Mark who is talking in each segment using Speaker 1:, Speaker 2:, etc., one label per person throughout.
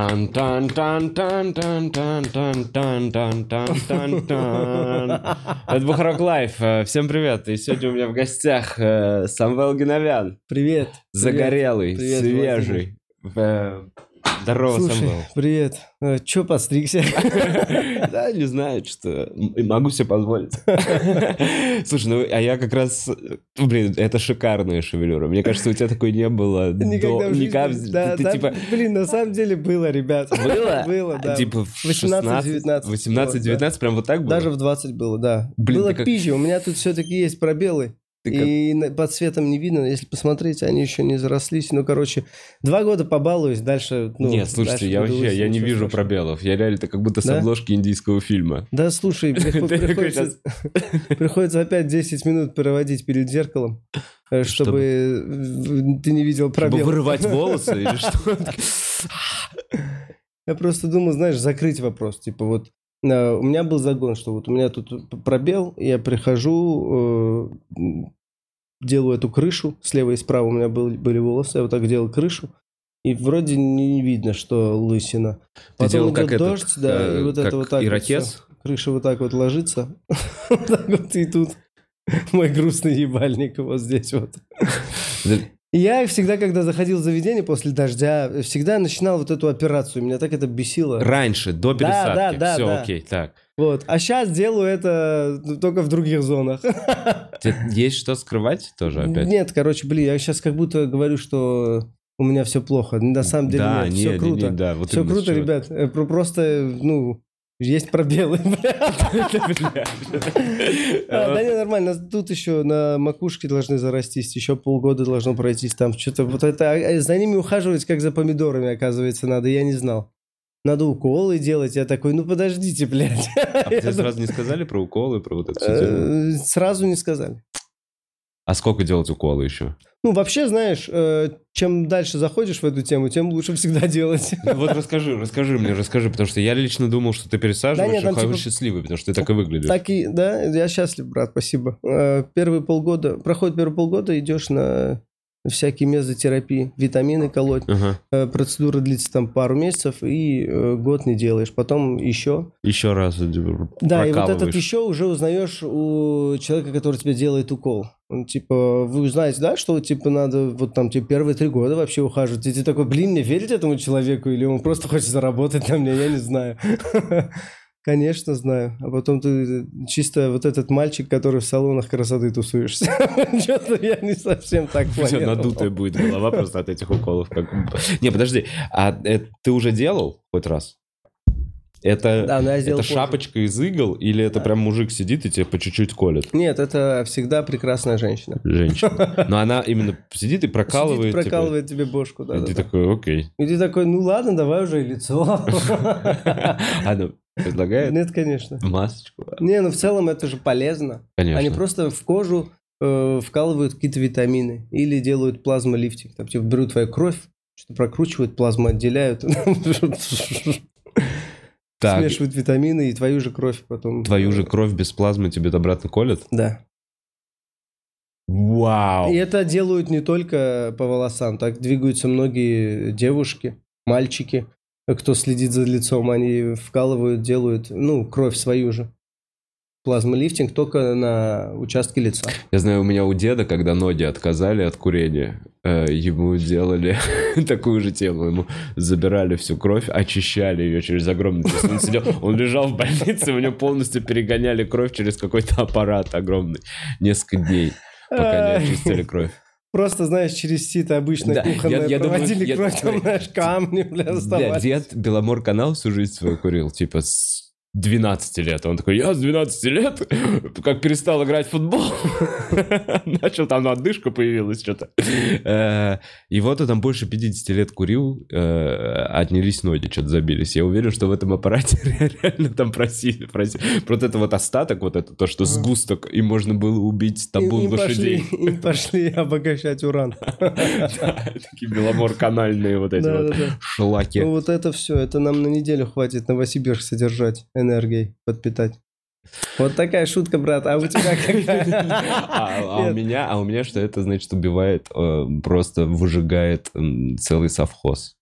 Speaker 1: тан тан тан тан тан тан тан тан тан тан тан тан Это Бухарог Live. Э, Всем привет. И сегодня у меня в гостях э, Самвел Гиновян.
Speaker 2: Привет.
Speaker 1: Загорелый,
Speaker 2: Привет,
Speaker 1: свежий. Здорово,
Speaker 2: Слушай,
Speaker 1: Самвел.
Speaker 2: привет. Э, Чё подстригся?
Speaker 1: Да, не знаю, что могу себе позволить. Слушай, ну а я как раз, блин, это шикарная шевелюра. Мне кажется, у тебя такой не было
Speaker 2: Никогда в жизни.
Speaker 1: типа
Speaker 2: Блин, на самом деле было, ребят.
Speaker 1: Было?
Speaker 2: Было, да.
Speaker 1: Типа в
Speaker 2: 18-19
Speaker 1: 18-19, прям вот так было?
Speaker 2: Даже в 20 было, да. Было пизже. У меня тут все-таки есть пробелы.
Speaker 1: Ты как-
Speaker 2: И под светом не видно, если посмотреть, они еще не зарослись. Ну, короче, два года побалуюсь, дальше... Ну,
Speaker 1: Нет, слушайте,
Speaker 2: дальше
Speaker 1: я вообще, я не вижу
Speaker 2: страшного.
Speaker 1: пробелов. Я реально, как будто с
Speaker 2: Да?
Speaker 1: обложки индийского фильма.
Speaker 2: Да, слушай, приходится, опять 10 минут проводить перед зеркалом, э, чтобы э, ты не видел
Speaker 1: Чтобы
Speaker 2: пробел.
Speaker 1: вырывать волосы или что?
Speaker 2: Я просто думал, знаешь, закрыть вопрос. Типа вот у меня был загон, что вот у меня тут пробел, я прихожу, э, делаю эту крышу, слева и справа у меня был- были волосы, я вот так делал крышу, и вроде не видно, что лысина.
Speaker 1: Ты делал
Speaker 2: идет
Speaker 1: как этот,
Speaker 2: дождь, да,
Speaker 1: э,
Speaker 2: и вот это вот так вот
Speaker 1: ирокез?
Speaker 2: всё. Крыша вот так вот ложится, вот так вот и тут мой грустный ебальник вот здесь вот. Я всегда, когда заходил в заведение после дождя, всегда начинал вот эту операцию. Меня так это бесило.
Speaker 1: Раньше, до
Speaker 2: Да,
Speaker 1: пересадки.
Speaker 2: да, да,
Speaker 1: Все,
Speaker 2: да.
Speaker 1: окей, так.
Speaker 2: Вот. А сейчас делаю это ну, только в других зонах.
Speaker 1: Тебе Есть что скрывать тоже опять?
Speaker 2: Нет, короче, блин, я сейчас как будто говорю, что у меня все плохо. На самом деле
Speaker 1: Да,
Speaker 2: нет,
Speaker 1: не,
Speaker 2: все
Speaker 1: не,
Speaker 2: круто.
Speaker 1: не, да, вот
Speaker 2: все круто, ребят. Э, про- Просто, ну, есть пробелы, бля. А, Да не, нормально. Тут еще на макушке должны зарастись, еще полгода должно пройтись там. Что-то вот это, а, за ними ухаживать, как за помидорами, оказывается, надо. Я не знал. Надо уколы делать. Я такой, ну подождите, блядь.
Speaker 1: А тебе сразу не сказали про уколы, про вот это все?
Speaker 2: Э, Сразу не сказали.
Speaker 1: А сколько делать уколы еще?
Speaker 2: Ну, вообще, знаешь, э, чем дальше заходишь в эту тему, тем лучше всегда делать.
Speaker 1: Ну Вот расскажи, расскажи мне, расскажи, потому что я лично думал, что ты пересаживаешь,
Speaker 2: Да нет,
Speaker 1: хай-
Speaker 2: типа-
Speaker 1: счастливый, потому что ты так и выглядишь.
Speaker 2: Так и, да, я счастлив, брат, спасибо. Э, Первые полгода, проходит первые полгода, идешь на всякие мезотерапии, витамины колоть.
Speaker 1: Ага.
Speaker 2: Э, Процедура длится там пару месяцев, и э, год не делаешь. Потом еще.
Speaker 1: Еще раз
Speaker 2: Да, и вот этот еще уже узнаешь у человека, который тебе делает укол. Он типа, вы знаете, да, что типа надо вот там типа первые три года вообще ухаживать. И ты такой, блин, мне верить этому человеку, или он просто хочет заработать на мне, я не знаю. Конечно, знаю. А потом ты чисто вот этот мальчик, который в салонах красоты тусуешься. Что-то я не совсем так планировал.
Speaker 1: надутая будет голова просто от этих уколов. Не, подожди, а э, ты уже делал хоть раз? Это,
Speaker 2: Да, но я
Speaker 1: это
Speaker 2: позже.
Speaker 1: шапочка из игл или это прям мужик сидит и тебе по чуть-чуть колет?
Speaker 2: Нет, это всегда прекрасная женщина.
Speaker 1: Женщина. Но она именно сидит и прокалывает.
Speaker 2: Сидит, прокалывает тебе бошку. Да,
Speaker 1: и
Speaker 2: да,
Speaker 1: ты
Speaker 2: да.
Speaker 1: такой, окей.
Speaker 2: И ты такой, ну ладно, давай уже и лицо.
Speaker 1: Она предлагает
Speaker 2: Нет, конечно.
Speaker 1: масочку.
Speaker 2: Не, ну в целом это же полезно.
Speaker 1: Конечно.
Speaker 2: Они просто в кожу э, вкалывают какие-то витамины или делают плазмолифтинг. Там типа берут твою кровь, что-то прокручивают, плазму отделяют,
Speaker 1: Так,
Speaker 2: смешивают витамины и твою же кровь потом.
Speaker 1: твою же кровь без плазмы тебе обратно колят?
Speaker 2: Да.
Speaker 1: Вау!
Speaker 2: И это делают не только по волосам, так двигаются многие девушки, мальчики, кто следит за лицом, они вкалывают, делают, ну, кровь свою же. Плазмолифтинг только на участке лица.
Speaker 1: Я знаю, у меня у деда, когда ноги отказали от курения, э, ему делали такую же тему. Ему забирали всю кровь, очищали ее через огромный... Он сидел, он лежал в больнице, у него полностью перегоняли кровь через какой-то аппарат огромный. Несколько дней, пока не очистили кровь.
Speaker 2: Просто, знаешь, через сито обычно
Speaker 1: Да,
Speaker 2: кухонное
Speaker 1: я- я думаю,
Speaker 2: проводили
Speaker 1: я-
Speaker 2: кровь, там,
Speaker 1: смотри.
Speaker 2: знаешь, камни, бля, оставались.
Speaker 1: дед Беломор канал всю жизнь свою курил, типа с 12 лет. Он такой, я с 12 лет, как перестал играть в футбол, начал там отдышка появилась что-то. Э, И вот он там больше 50 лет курил, э, отнялись ноги, что-то забились. Я уверен, что в этом аппарате реально там просили, просили. Вот это вот остаток, вот это, то, что сгусток, и можно было убить табун лошадей.
Speaker 2: им пошли обогащать уран.
Speaker 1: Такие Беломор канальные вот эти вот шлаки.
Speaker 2: Ну вот это все, это нам на неделю хватит Новосибирск содержать, энергией подпитать. Вот такая шутка, брат. А у тебя какая?
Speaker 1: А, а у меня, а у меня что это значит убивает, э, просто выжигает целый совхоз.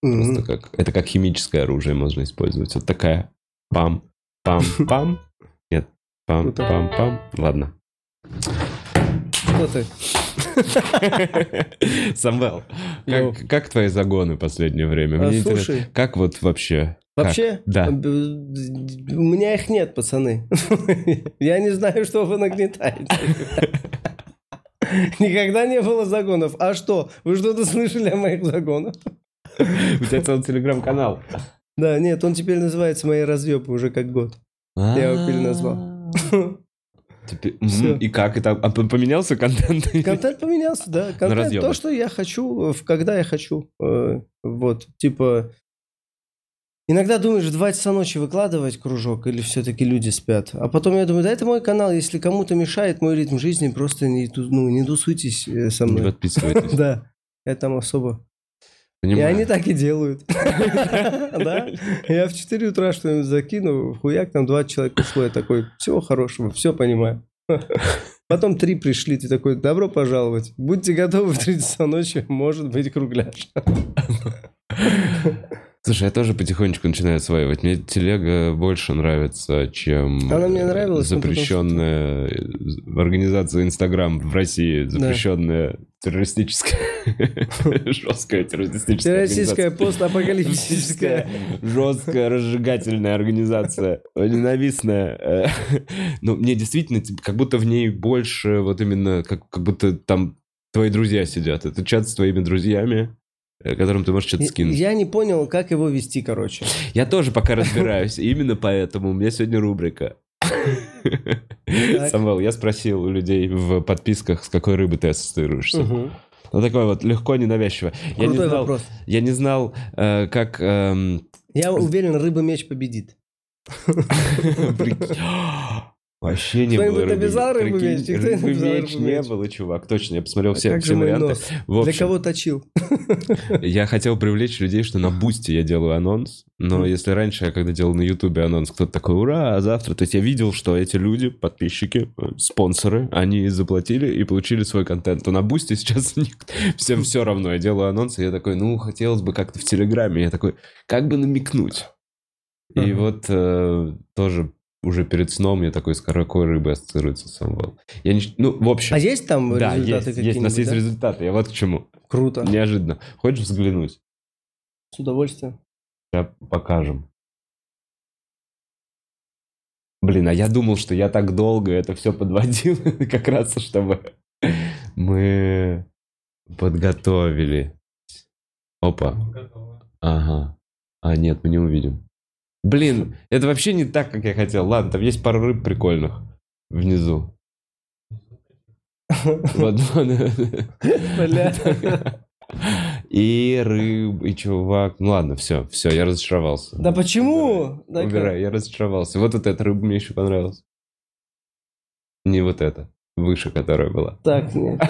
Speaker 1: Просто как, это как химическое оружие можно использовать. Вот такая пам, пам, пам. Нет, пам, пам, пам. Ладно.
Speaker 2: Кто ты?
Speaker 1: Самвел, как, как твои загоны последнее время?
Speaker 2: А,
Speaker 1: Мне интересно,
Speaker 2: слушай.
Speaker 1: как вот вообще?
Speaker 2: Вообще?
Speaker 1: Да.
Speaker 2: Б- У меня их нет, пацаны. Я не знаю, что вы нагнетаете. Никогда не было загонов. А что? Вы что-то слышали о моих загонах?
Speaker 1: У тебя целый телеграм-канал.
Speaker 2: Да, нет, он теперь называется «Мои разъебы» уже как год. Я его переназвал. Всё.
Speaker 1: И как это? А поменялся контент?
Speaker 2: Контент поменялся, да. Контент то, что я хочу, в- когда я хочу. Э, Вот, типа... Иногда думаешь, в 2 часа ночи выкладывать кружок, или все-таки люди спят. А потом я думаю, да это мой канал, если кому-то мешает мой ритм жизни, просто не, ну, не тусуйтесь э, со
Speaker 1: Не
Speaker 2: мной.
Speaker 1: подписывайтесь.
Speaker 2: Да, я там особо. И
Speaker 1: Понимаю.
Speaker 2: они так и делают. Да? Я в 4 утра что-нибудь закину, хуяк, там 20 человек пришло, я такой, всего хорошего, все понимаю. Потом три пришли, ты такой, добро пожаловать. Будьте готовы в 3 часа ночи, может быть кругляш.
Speaker 1: Слушай, я тоже потихонечку начинаю осваивать. Мне телега больше нравится, чем
Speaker 2: Она мне нравилась, но
Speaker 1: запрещенная э, организация Инстаграм в России, запрещенная террористическая, жесткая террористическая
Speaker 2: Террористическая, постапокалиптическая.
Speaker 1: жесткая разжигательная организация, ненавистная. Э, Ну, мне действительно, типа, как будто в ней больше вот именно, как, как будто там твои друзья сидят. Это чат с твоими друзьями, которым ты можешь что-то скинуть.
Speaker 2: Я не понял, как его вести, короче.
Speaker 1: Я тоже пока разбираюсь. Именно поэтому у меня сегодня рубрика. Самвел, я спросил у людей в подписках, с какой рыбы ты ассоциируешься. Ну, такой вот легко, ненавязчиво. Я не
Speaker 2: Крутой
Speaker 1: знал,
Speaker 2: вопрос.
Speaker 1: я не знал, э, как... эм,
Speaker 2: Я уверен, рыба-меч победит.
Speaker 1: Вообще не
Speaker 2: Кто-нибудь
Speaker 1: было рыбы.
Speaker 2: рыбу
Speaker 1: Прикинь,
Speaker 2: меч? Никто не
Speaker 1: рыбы меч не было, чувак. Точно, я посмотрел все,
Speaker 2: А
Speaker 1: все варианты. В
Speaker 2: Для
Speaker 1: общем,
Speaker 2: кого точил?
Speaker 1: Я хотел привлечь людей, что на Boosty я делаю анонс, но
Speaker 2: Мгм.
Speaker 1: если раньше я когда делал на Ютубе анонс, кто-то такой, ура, а завтра, то есть я видел, что эти люди, подписчики, э, спонсоры, они заплатили и получили свой контент, то на Boosty сейчас всем все равно, я делаю анонс, и я такой, ну, хотелось бы как-то в Телеграме, я такой, как бы намекнуть? И
Speaker 2: Ага.
Speaker 1: вот э, тоже уже перед сном я такой с какой рыбой ассоциируется Самвел. Я не... Ну, в общем...
Speaker 2: А есть там
Speaker 1: да,
Speaker 2: результаты
Speaker 1: есть, есть, у нас
Speaker 2: какие-нибудь,
Speaker 1: есть
Speaker 2: да?
Speaker 1: результаты, я вот к чему.
Speaker 2: Круто.
Speaker 1: Неожиданно. Хочешь взглянуть?
Speaker 2: С удовольствием.
Speaker 1: Сейчас покажем. Блин, а я думал, что я так долго это все подводил, как раз чтобы мы подготовили. Опа. Ага. А, нет, мы не увидим. Блин, это вообще не так, как я хотел. Ладно, там есть пару рыб прикольных внизу.
Speaker 2: Бля.
Speaker 1: И рыб, и чувак. Ну ладно, все, все, я разочаровался.
Speaker 2: Да почему?
Speaker 1: Убирай, я разочаровался. Вот, вот эта рыба мне еще понравилась. Не вот эта, выше которая была.
Speaker 2: Так, нет.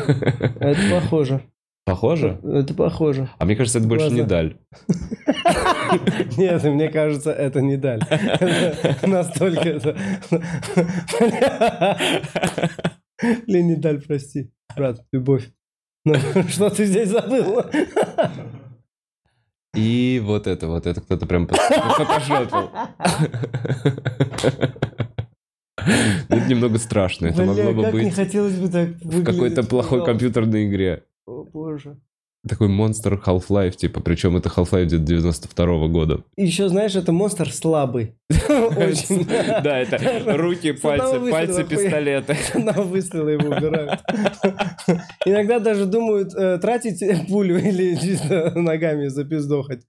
Speaker 2: Это похоже.
Speaker 1: Похоже?
Speaker 2: Это похоже.
Speaker 1: А мне кажется, это больше не даль.
Speaker 2: Нет, мне кажется, это не даль. Настолько это... Не даль, прости. Брат, любовь. Ну, что ты здесь забыл?
Speaker 1: И вот это, вот это кто-то прям пожертвовал. Это немного страшно. Это могло бы
Speaker 2: как не
Speaker 1: быть
Speaker 2: хотелось бы так
Speaker 1: в какой-то плохой компьютерной игре.
Speaker 2: О, боже.
Speaker 1: Такой монстр Half-Life, типа, причем это Half-Life где-то 92 года.
Speaker 2: И еще, знаешь, это монстр слабый.
Speaker 1: Да, это руки, пальцы, пальцы.
Speaker 2: С одного выстрела его убирают. Иногда даже думают э, тратить пулю или чисто ногами запиздохать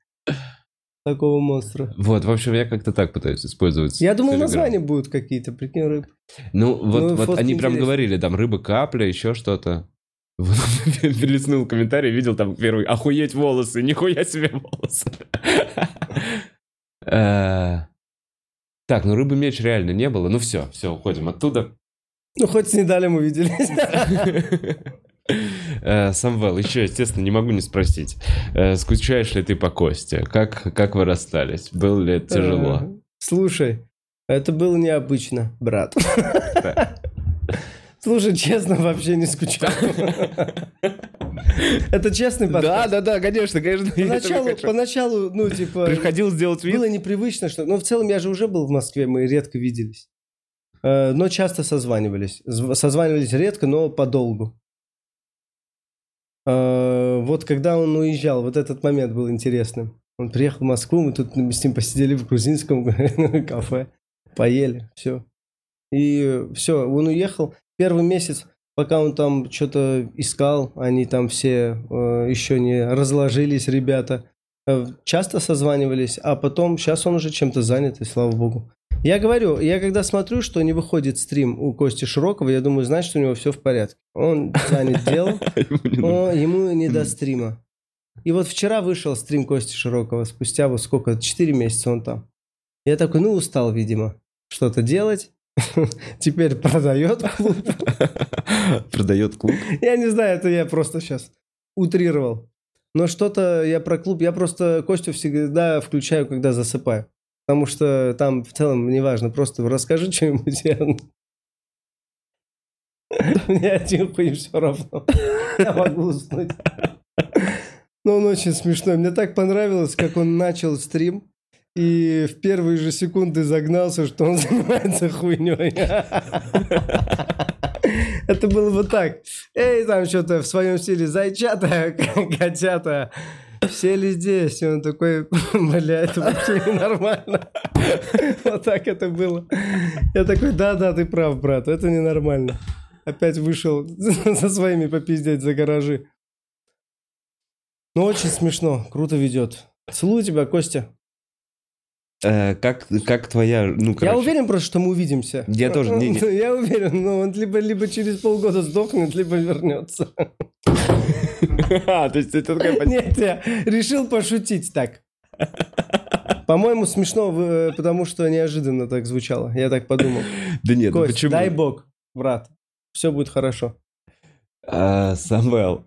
Speaker 2: такого монстра.
Speaker 1: Вот, в общем, я как-то так пытаюсь использовать.
Speaker 2: Я думал, названия будут какие-то, прикинь, рыб.
Speaker 1: Ну, вот,
Speaker 2: Ну,
Speaker 1: вот они прям говорили, там рыба-капля, еще что-то. Перелистнул комментарий, видел там первый, охуеть волосы, нихуя себе волосы. Э, Так, ну рыбы-меч реально не было. Ну все, все, уходим оттуда.
Speaker 2: Ну, хоть с недалем увиделись.
Speaker 1: Э, Самвел, еще, естественно, не могу не спросить. Э, Скучаешь ли ты по Косте? Как, как вы расстались? Было ли это тяжело?
Speaker 2: Слушай, это было необычно, брат.
Speaker 1: Да.
Speaker 2: Слушай, честно, вообще не скучал. Это честный
Speaker 1: Да,
Speaker 2: подкаст.
Speaker 1: да, да, конечно, конечно.
Speaker 2: Поначалу, поначалу, ну, типа,
Speaker 1: Приходил сделать вид.
Speaker 2: было непривычно, что... Ну, в целом, я же уже был в Москве, мы редко виделись. Э, Но часто созванивались. Зв- Созванивались редко, но подолгу. Э, Вот когда он уезжал, вот этот момент был интересным. Он приехал в Москву, мы тут с ним посидели в грузинском кафе, поели, все. И все, он уехал. Первый месяц, пока он там что-то искал, они там все э, еще не разложились, ребята. Э, Часто созванивались, а потом, сейчас он уже чем-то занят, и слава богу. Я говорю, я когда смотрю, что не выходит стрим у Кости Широкого, я думаю, значит, у него все в порядке. Он занят делом,
Speaker 1: Ему не нужно.
Speaker 2: о, ему не до стрима. И вот вчера вышел стрим Кости Широкого, спустя вот сколько, 4 месяца он там. Я такой, ну, устал, видимо, что-то делать. Теперь продает клуб.
Speaker 1: Продает клуб.
Speaker 2: Я не знаю, это я просто сейчас утрировал. Но что-то я про клуб, я просто Костю всегда включаю, когда засыпаю. Потому что там в целом неважно, просто расскажи что-нибудь. я- Мне тихо и все равно. Я могу уснуть. Но он очень смешной. Мне так понравилось, как он начал стрим. И в первые же секунды загнался, что он занимается хуйней. Это было вот так. Эй, там что-то в своем стиле зайчата, котята. Все ли здесь? И он такой, бля, это вообще ненормально. Вот так это было. Я такой, да-да, ты прав, брат, это ненормально. Опять вышел со своими попиздеть за гаражи. Ну, очень смешно, круто ведет. Целую тебя, Костя.
Speaker 1: Э, Как как твоя... Ну,
Speaker 2: Я
Speaker 1: короче,
Speaker 2: уверен просто, что мы увидимся.
Speaker 1: Я тоже, не- не.
Speaker 2: Я уверен, но он либо, либо через полгода сдохнет, либо вернется.
Speaker 1: А, то есть это такая позиция.
Speaker 2: Нет, я решил пошутить так. По-моему, смешно, э, потому что неожиданно так звучало. Я так подумал.
Speaker 1: Да нет, ну
Speaker 2: Кость,
Speaker 1: почему?
Speaker 2: дай бог, брат. Все будет хорошо.
Speaker 1: А, Самвел,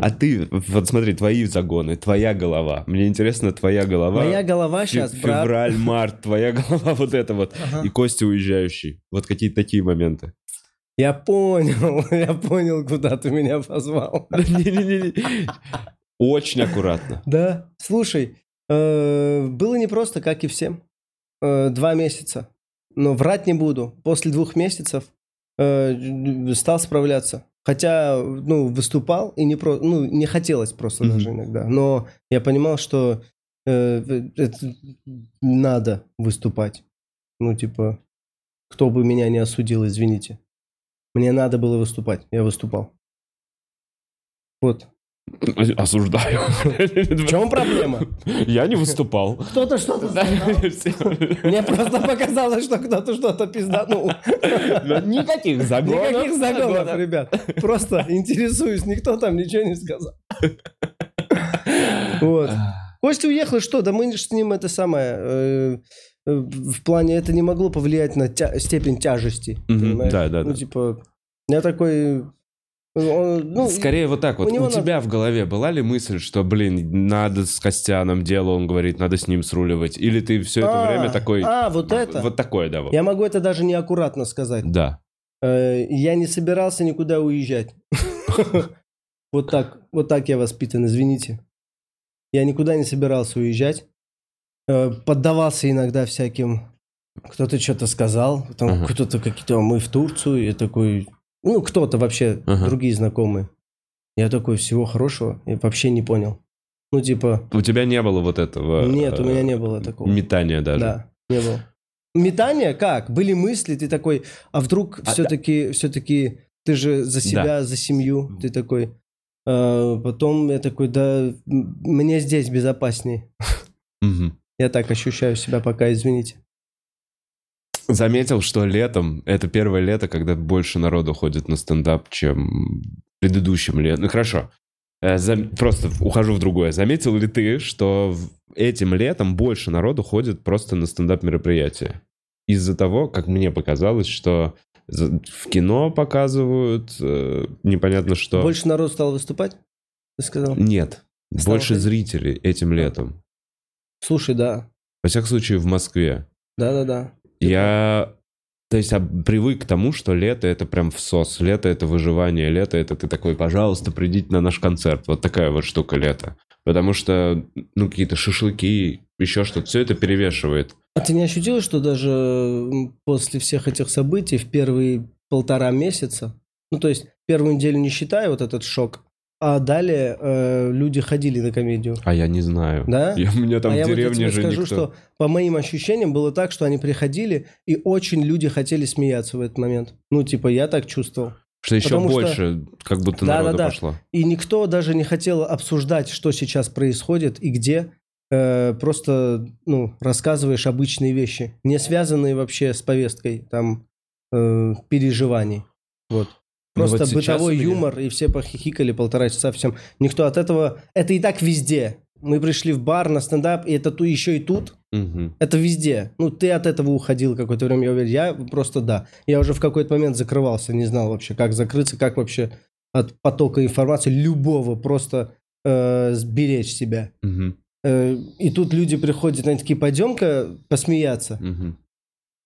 Speaker 1: а ты, вот смотри, твои загоны, твоя голова. Мне интересно, твоя голова.
Speaker 2: Моя голова сейчас, брат.
Speaker 1: Февраль, март, твоя голова вот это вот.
Speaker 2: Ага.
Speaker 1: И Костя уезжающий. Вот какие-то такие моменты.
Speaker 2: Я понял, я понял, куда ты меня позвал.
Speaker 1: Не-не-не. Очень аккуратно.
Speaker 2: Да, слушай, э, было непросто, как и всем. Э, Два месяца. Но врать не буду. После двух месяцев э, стал справляться. Хотя, ну, выступал и не про, ну, не хотелось просто
Speaker 1: Мгм.
Speaker 2: даже иногда. Но я понимал, что э, это надо выступать. Ну, типа, кто бы меня не осудил, извините. Мне надо было выступать. Я выступал. Вот.
Speaker 1: Осуждаю.
Speaker 2: В чем проблема?
Speaker 1: Я не выступал.
Speaker 2: Кто-то что-то. Мне просто показалось, что кто-то что-то пизданул.
Speaker 1: Никаких загонов.
Speaker 2: Никаких загонов, ребят. Просто интересуюсь, никто там ничего не сказал. Вот. Костя уехал, и что? Да мы ж с ним это самое... э, э, В плане это не могло повлиять на тя- степень тяжести. Понимаешь?
Speaker 1: да, да,
Speaker 2: Ну,
Speaker 1: да.
Speaker 2: типа, я такой... он- ну,
Speaker 1: Скорее вот так вот.
Speaker 2: у
Speaker 1: У тебя в голове была ли мысль, что, блин, надо с Костяном дело, он говорит, надо с ним сруливать? Или ты все это
Speaker 2: а,
Speaker 1: время такой...
Speaker 2: А, вот это?
Speaker 1: Вот такое, да. вот.
Speaker 2: Я могу это даже неаккуратно сказать.
Speaker 1: Да.
Speaker 2: Э, Я не собирался никуда уезжать. Вот так, вот так я воспитан, извините. Я никуда не собирался уезжать. Э, Поддавался иногда всяким... Кто-то что-то сказал,
Speaker 1: Ага.
Speaker 2: кто-то какие-то... Мы в Турцию, я такой... Ну, кто-то вообще,
Speaker 1: Ага.
Speaker 2: другие знакомые. Я такой, всего хорошего, я вообще не понял. Ну, типа,
Speaker 1: У тебя не было вот этого...
Speaker 2: нет, у
Speaker 1: э,
Speaker 2: меня не было такого.
Speaker 1: Метания даже.
Speaker 2: Да, не было. Метание как? Были мысли, ты такой, а вдруг
Speaker 1: А,
Speaker 2: все-таки, все-таки ты же за себя, за семью, ты такой. А, потом я такой, да, мне здесь безопаснее.
Speaker 1: Мгм.
Speaker 2: Я так ощущаю себя пока, извините.
Speaker 1: Заметил, что летом, это первое лето, когда больше народу ходит на стендап, чем предыдущим летом. Ну хорошо, Э, зам- просто ухожу в другое. Заметил ли ты, что этим летом больше народу ходит просто на стендап-мероприятия? Из-за того, как мне показалось, что в кино показывают э, непонятно что.
Speaker 2: Больше народ стал выступать? Ты сказал?
Speaker 1: Нет,
Speaker 2: Стало
Speaker 1: больше
Speaker 2: ходить?
Speaker 1: зрителей этим летом.
Speaker 2: Слушай, да.
Speaker 1: Во всяком случае, в Москве.
Speaker 2: Да-да-да.
Speaker 1: Я То есть а, привык к тому, что лето это прям всос, лето это выживание, лето это ты такой, пожалуйста, придите на наш концерт. Вот такая вот штука лето. Потому что, ну, какие-то шашлыки, еще что-то, все это перевешивает.
Speaker 2: А ты не ощутил, что даже после всех этих событий в первые полтора месяца, ну то есть первую неделю не считая вот этот шок, а далее э, люди ходили на комедию.
Speaker 1: А я не знаю.
Speaker 2: Да?
Speaker 1: Я, у меня там
Speaker 2: а
Speaker 1: в
Speaker 2: я вот
Speaker 1: деревне
Speaker 2: тебе
Speaker 1: же
Speaker 2: скажу,
Speaker 1: никто...
Speaker 2: что по моим ощущениям было так, что они приходили, и очень люди хотели смеяться в этот момент. Ну, типа, я так чувствовал.
Speaker 1: Что еще
Speaker 2: потому что-
Speaker 1: больше, как будто
Speaker 2: Да,
Speaker 1: народа
Speaker 2: да, да.
Speaker 1: пошло.
Speaker 2: И никто даже не хотел обсуждать, что сейчас происходит и где. Э, просто, ну, рассказываешь обычные вещи, не связанные вообще с повесткой, там, э, переживаний. Вот.
Speaker 1: Ну,
Speaker 2: Просто
Speaker 1: вот
Speaker 2: бытовой
Speaker 1: меня-
Speaker 2: юмор, и все похихикали полтора часа всем. Никто от этого... Это и так везде. Мы пришли в бар на стендап, и это ту, еще и тут.
Speaker 1: Мгм.
Speaker 2: Это везде. Ну, ты от этого уходил какое-то время, я уверен. Я просто да. Я уже в какой-то момент закрывался, не знал вообще, как закрыться, как вообще от потока информации любого просто э, сберечь себя.
Speaker 1: Мгм.
Speaker 2: Э, и тут люди приходят, они такие, пойдем-ка посмеяться.
Speaker 1: Мгм.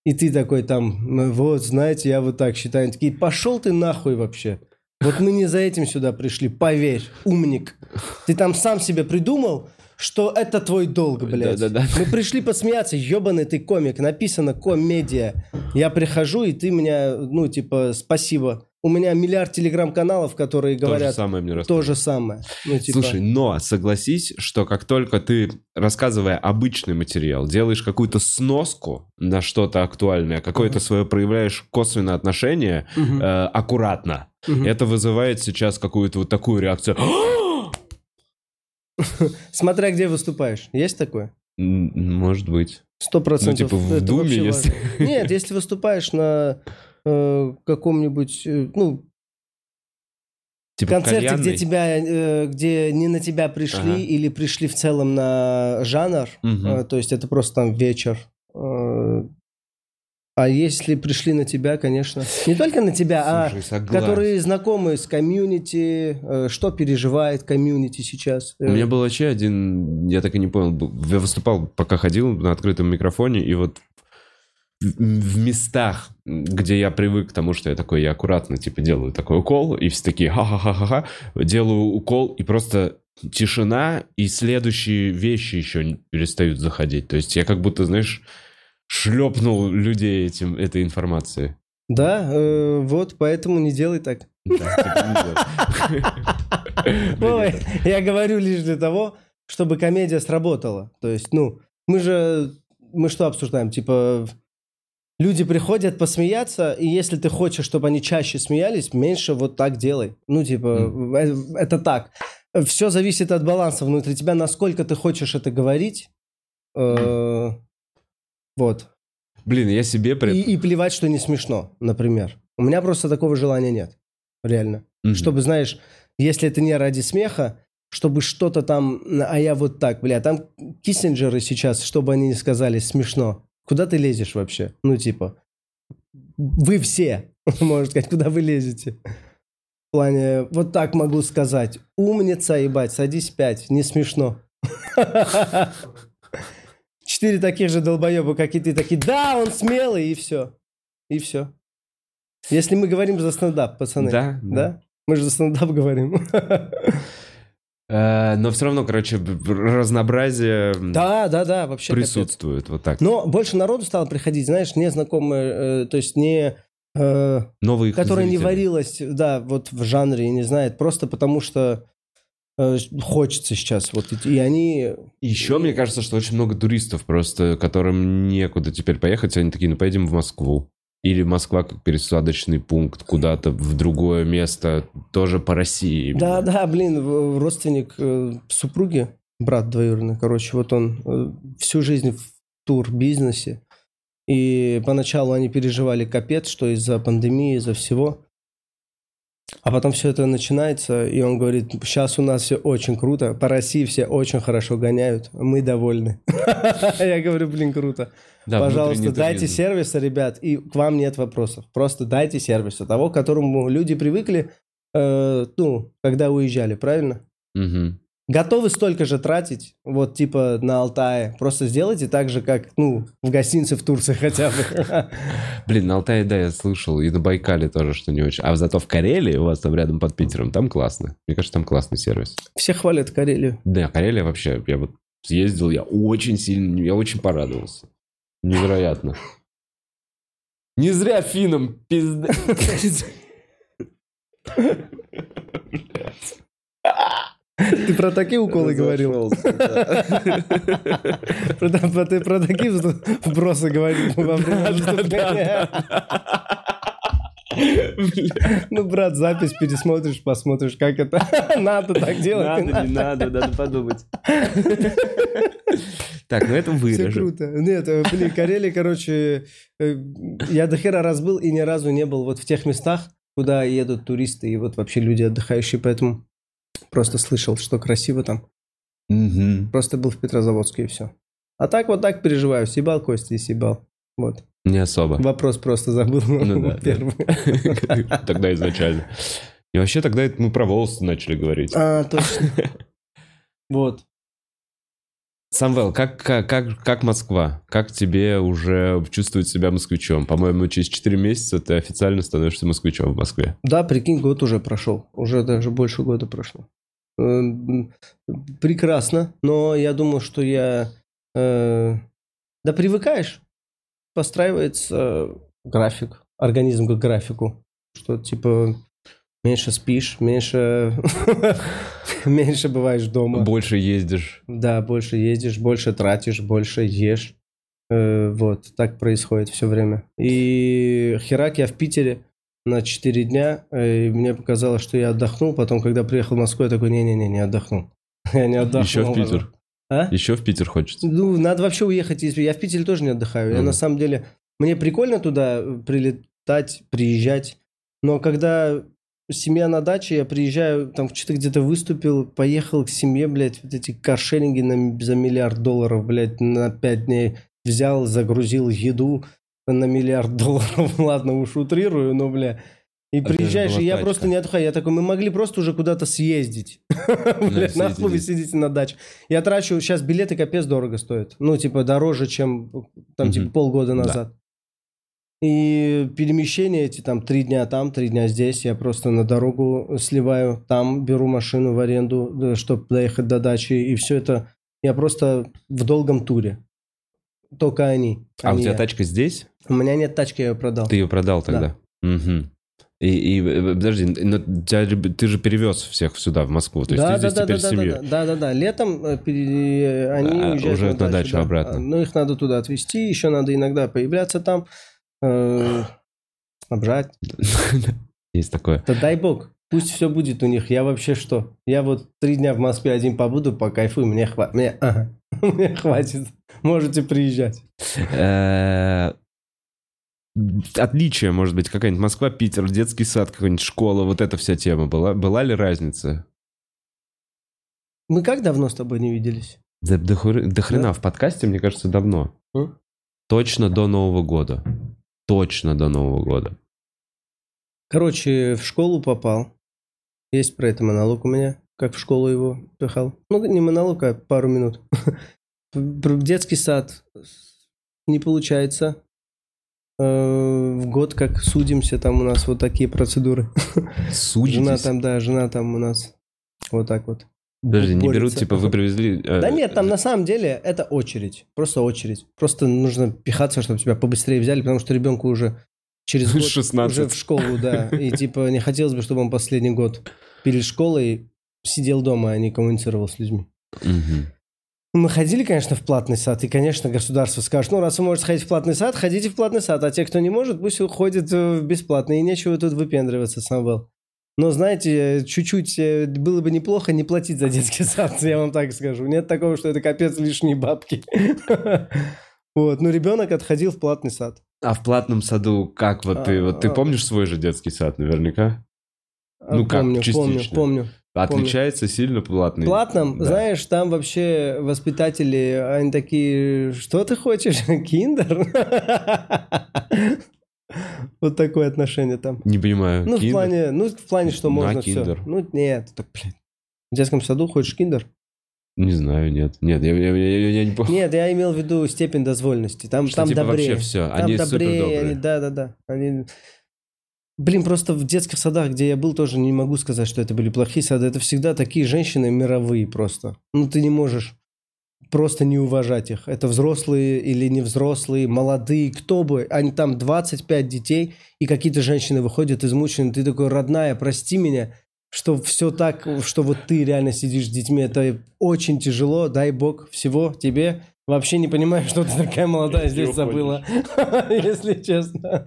Speaker 2: И ты такой там, «М, вот, знаете, я вот так считаю. Они такие, пошел ты нахуй вообще. Вот мы не за этим сюда пришли, поверь, умник. Ты там сам себе придумал, что это твой долг, блядь.
Speaker 1: Да-да-да.
Speaker 2: Мы пришли посмеяться, ебаный ты комик, написано комедия. Я прихожу, и ты меня, ну, типа, спасибо. У меня миллиард телеграм-каналов, которые
Speaker 1: То же
Speaker 2: говорят
Speaker 1: самое мне
Speaker 2: то же самое. Ну, типа,
Speaker 1: Слушай, но согласись, что как только ты, рассказывая обычный материал, делаешь какую-то сноску на что-то актуальное, какое-то свое проявляешь косвенное отношение
Speaker 2: Мгм.
Speaker 1: э, аккуратно,
Speaker 2: Мгм.
Speaker 1: это вызывает сейчас какую-то вот такую реакцию.
Speaker 2: Смотря где выступаешь. Есть такое?
Speaker 1: Может быть.
Speaker 2: Сто процентов.
Speaker 1: Ну, типа, в Думе, если-
Speaker 2: важно. Нет, если выступаешь на э, каком-нибудь, э, ну,
Speaker 1: Типа
Speaker 2: концерте, где тебя, э, где не на тебя пришли
Speaker 1: Ага.
Speaker 2: или пришли в целом на жанр, э, то есть это просто там вечер. э, а если пришли на тебя, конечно, не только на тебя,
Speaker 1: Слушай,
Speaker 2: а
Speaker 1: согласен.
Speaker 2: которые знакомы с комьюнити, э, что переживает комьюнити сейчас.
Speaker 1: У меня был вообще один, я так и не понял, я выступал, пока ходил на открытом микрофоне, и вот в местах, где я привык к тому, что я такой, я аккуратно, типа, делаю такой укол, и все такие, ха-ха-ха-ха-ха, делаю укол, и просто тишина, и следующие вещи еще перестают заходить. То есть я как будто, знаешь, шлепнул людей этим, этой информацией.
Speaker 2: Да, э, вот поэтому не делай так.
Speaker 1: Типа.
Speaker 2: Ой, я говорю лишь для того, чтобы комедия сработала. То есть, ну, мы же, мы что обсуждаем? Типа, люди приходят посмеяться, и если ты хочешь, чтобы они чаще смеялись, меньше вот так делай. Ну, типа, э, это так. Все зависит от баланса внутри тебя, насколько ты хочешь это говорить. Э, Вот.
Speaker 1: Блин, я себе... при-
Speaker 2: И, и плевать, что не смешно, например. У меня просто такого желания нет. Реально.
Speaker 1: Мгм.
Speaker 2: Чтобы, знаешь, если это не ради смеха, чтобы что-то там, а я вот так, бля, там Киссинджеры сейчас, чтобы они не сказали, смешно. Куда ты лезешь вообще? Ну, типа, вы все, можно сказать, куда вы лезете? В плане, вот так могу сказать. Умница, ебать, садись пять, не смешно. Четыре таких же долбоеба, как и ты, такие, да, он смелый, и все. И все. Если мы говорим за стендап, пацаны.
Speaker 1: Да, да.
Speaker 2: Да? Мы же за стендап говорим.
Speaker 1: Э, Но все равно, короче, разнообразие
Speaker 2: Да, да, да, вообще. капец.
Speaker 1: присутствует. Вот так.
Speaker 2: Но больше народу стало приходить, знаешь, незнакомые, э, то есть не... э,
Speaker 1: Новые
Speaker 2: которая не
Speaker 1: зрители.
Speaker 2: варилась, да, вот в жанре и не знает, просто потому что хочется сейчас. Вот, и они...
Speaker 1: Еще мне кажется, что очень много туристов просто, которым некуда теперь поехать. Они такие, ну поедем в Москву. Или Москва как пересадочный пункт куда-то в другое место, тоже по России.
Speaker 2: Да, да, блин, родственник э, супруги, брат двоюродный, короче, вот он э, всю жизнь в тур-бизнесе. И поначалу они переживали капец, что из-за пандемии, из-за всего. А потом все это начинается, и он говорит, сейчас у нас все очень круто, по России все очень хорошо гоняют, мы довольны. Я говорю, блин, круто. Пожалуйста, дайте сервиса, ребят, и к вам нет вопросов. Просто дайте сервиса, того, к которому люди привыкли, э, ну, когда уезжали, правильно? Готовы столько же тратить, вот типа на Алтае. Просто сделайте так же, как, ну, в гостинице в Турции хотя бы.
Speaker 1: Блин, на Алтае, да, я слышал, и на Байкале тоже, что не очень. А зато в Карелии, у вас там рядом под Питером, там классно. Мне кажется, там классный сервис.
Speaker 2: Все хвалят Карелию.
Speaker 1: Да, Карелия вообще, я вот съездил, я очень сильно, я очень порадовался. Невероятно. Не зря финам пизда.
Speaker 2: Ты про такие уколы говорил? Ты про такие вбросы говорил во время выступления? Ну, брат, запись пересмотришь, посмотришь, как это. Надо так делать.
Speaker 1: Надо, не надо, надо подумать. Так, ну это
Speaker 2: Все
Speaker 1: вырежем.
Speaker 2: круто. Нет, э, блин, Карелия, короче, э, я до хера раз был и ни разу не был вот в тех местах, куда едут туристы и вот вообще люди отдыхающие, поэтому просто слышал, что красиво там.
Speaker 1: Мгм.
Speaker 2: Просто был в Петрозаводске и все. А так вот так переживаю. Съебал Костя и съебал. Вот.
Speaker 1: Не особо.
Speaker 2: Вопрос просто забыл.
Speaker 1: Ну да, да. Тогда изначально. И вообще тогда мы про волосы начали говорить.
Speaker 2: А, точно. Вот.
Speaker 1: Самвел, как, как, как Москва? Как тебе уже чувствовать себя москвичом? По-моему, через 4 месяца ты официально становишься москвичом в Москве.
Speaker 2: Да, прикинь, год уже прошел. Уже даже больше года прошло. Эм, Прекрасно, но я думаю, что я... э, Да привыкаешь. Постраивается график, организм к графику. Что типа меньше спишь, меньше... меньше бываешь дома.
Speaker 1: Больше ездишь.
Speaker 2: Да, больше ездишь, больше тратишь, больше ешь. Э, вот, так происходит все время. И херак я в Питере на 4 дня, э, и мне показалось, что я отдохнул. Потом, когда приехал в Москву, я такой, не-не-не, не отдохнул. Я не отдохнул.
Speaker 1: Еще в Питер.
Speaker 2: А?
Speaker 1: Еще в Питер хочется.
Speaker 2: Ну, надо вообще уехать. из- Я в Питере тоже не отдыхаю. Я
Speaker 1: Мгм.
Speaker 2: на самом деле... Мне прикольно туда э, прилетать, приезжать. Но когда семья на даче, я приезжаю, там что-то где-то выступил, поехал к семье, блядь, вот эти каршеринги на, за миллиард долларов, блядь, на пять дней взял, загрузил еду на миллиард долларов. Ладно, уж утрирую, но, бля. И
Speaker 1: же
Speaker 2: приезжаешь, и я
Speaker 1: тачка.
Speaker 2: просто не отдыхаю. Я такой, мы могли просто уже куда-то съездить. Блядь,
Speaker 1: съездили.
Speaker 2: нахуй вы сидите на даче. Я трачу, сейчас билеты капец дорого стоят. Ну, типа, дороже, чем там, типа, полгода
Speaker 1: Да.
Speaker 2: назад. И перемещения эти, там, три дня там, три дня здесь, я просто на дорогу сливаю, там беру машину в аренду, чтобы доехать до дачи, и все это, я просто в долгом туре. Только они.
Speaker 1: А у
Speaker 2: не
Speaker 1: тебя тачка здесь?
Speaker 2: У меня нет тачки, я ее продал.
Speaker 1: Ты ее продал тогда? Мгм. И, и, э, подожди, но тебя ты же перевез всех сюда, в Москву. То есть
Speaker 2: да,
Speaker 1: ты здесь
Speaker 2: да,
Speaker 1: теперь
Speaker 2: да,
Speaker 1: с
Speaker 2: да,
Speaker 1: семьей.
Speaker 2: да, да, да, да. Летом э, пере- они
Speaker 1: А,
Speaker 2: уезжают
Speaker 1: уже на дачу
Speaker 2: да.
Speaker 1: обратно.
Speaker 2: А, Ну, их надо туда отвезти, еще надо иногда появляться там, э, снабжать.
Speaker 1: Есть такое.
Speaker 2: Да дай бог, пусть все будет у них. Я вообще что? Я вот три дня в Москве один побуду, покайфую, мне хватит. Мне, ага, мне хватит. Можете приезжать.
Speaker 1: Э, Отличие, может быть, какая-нибудь Москва, Питер, детский сад, какая-нибудь школа, вот эта вся тема была. Была ли разница?
Speaker 2: Мы как давно с тобой не виделись?
Speaker 1: Да, до, до хрена
Speaker 2: Да?
Speaker 1: в подкасте, мне кажется, давно.
Speaker 2: М?
Speaker 1: Точно до Нового года. Точно до Нового года.
Speaker 2: Короче, в школу попал. Есть про это монолог у меня, как в школу его пихал. Ну, не монолог, а пару минут. Детский сад не получается. Э, В год как судимся, там у нас вот такие процедуры. Жена
Speaker 1: Судитесь?
Speaker 2: там, да, жена там у нас вот так вот.
Speaker 1: Подожди, не берут,
Speaker 2: борется.
Speaker 1: типа, вы привезли... э,
Speaker 2: Да нет, там на самом деле это очередь. Просто очередь. Просто нужно пихаться, чтобы тебя побыстрее взяли, потому что ребенку уже через год
Speaker 1: 16.
Speaker 2: уже в школу, да. И типа не хотелось бы, чтобы он последний год перед школой сидел дома, а не коммуницировал с людьми.
Speaker 1: Мгм.
Speaker 2: Мы ходили, конечно, в платный сад, и, конечно, государство скажет, ну, раз вы можете ходить в платный сад, ходите в платный сад, а те, кто не может, пусть уходят э, в бесплатный, и нечего тут выпендриваться, Самвел. Но, знаете, чуть-чуть э, было бы неплохо не платить за детский сад, я вам так скажу. Нет такого, что это капец лишние бабки. Вот, ну, ребенок отходил в платный сад.
Speaker 1: А в платном саду как вот ты? Вот ты
Speaker 2: А,
Speaker 1: помнишь свой же детский сад наверняка? Ну, как,
Speaker 2: помню, помню, помню.
Speaker 1: Отличается сильно платный?
Speaker 2: платном,
Speaker 1: Да.
Speaker 2: знаешь, там вообще воспитатели, они такие, что ты хочешь, киндер? Вот такое отношение там.
Speaker 1: Не понимаю.
Speaker 2: Ну, в
Speaker 1: Киндер?
Speaker 2: плане, ну, в плане, что
Speaker 1: На
Speaker 2: можно все.
Speaker 1: киндер.
Speaker 2: Ну, нет, так, блин. В детском саду хочешь киндер?
Speaker 1: Не знаю, нет. Нет, я, я, я, я не помню.
Speaker 2: Нет, я имел в виду степень дозволенности. Там,
Speaker 1: Что,
Speaker 2: там
Speaker 1: типа,
Speaker 2: добрее.
Speaker 1: вообще всё,
Speaker 2: Там
Speaker 1: они
Speaker 2: добрее,
Speaker 1: супердобрые.
Speaker 2: они- да, да, да. Они... Блин, просто в детских садах, где я был, тоже не могу сказать, что это были плохие сады. Это всегда такие женщины мировые просто. Ну, ты не можешь просто не уважать их. Это взрослые или не взрослые, молодые, кто бы. Они там 25 детей, и какие-то женщины выходят измученные. Ты такой, родная, прости меня, что все так, что вот ты реально сидишь с детьми. Это очень тяжело. Дай бог всего тебе. Вообще не понимаю, что ты такая молодая здесь забыла. Если честно.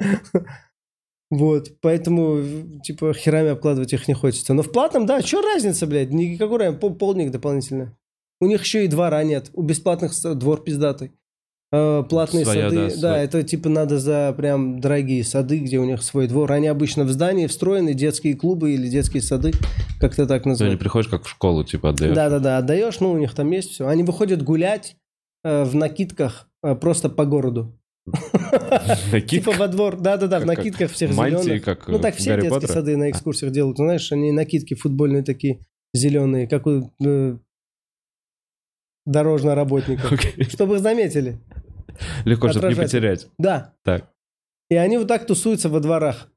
Speaker 2: Вот, поэтому, типа, херами обкладывать их не хочется. Но в платном, да, что разница, блядь? Никакой разницы, пол- полник дополнительно. У них еще и двора нет. У бесплатных двор пиздатый. Э, Платные
Speaker 1: Своя,
Speaker 2: сады,
Speaker 1: да,
Speaker 2: да,
Speaker 1: своя.
Speaker 2: это типа надо за прям дорогие сады, где у них свой двор. Они обычно в здании встроены, детские клубы или детские сады, как-то так
Speaker 1: Ты не
Speaker 2: называют.
Speaker 1: приходишь как в школу, типа, отдаешь.
Speaker 2: Да-да-да, отдаешь, ну, у них там есть все. Они выходят гулять э, в накидках э, просто по городу. Типа во двор, да-да-да, в накидках всех зеленых.
Speaker 1: как
Speaker 2: Ну
Speaker 1: э,
Speaker 2: так
Speaker 1: в
Speaker 2: все детские сады на экскурсиях делают, ну, знаешь, они накидки футбольные такие зеленые, как у э, дорожных работников,
Speaker 1: Окей.
Speaker 2: чтобы их заметили.
Speaker 1: Легко, чтобы не потерять.
Speaker 2: Да.
Speaker 1: Так.
Speaker 2: И они вот так тусуются во дворах.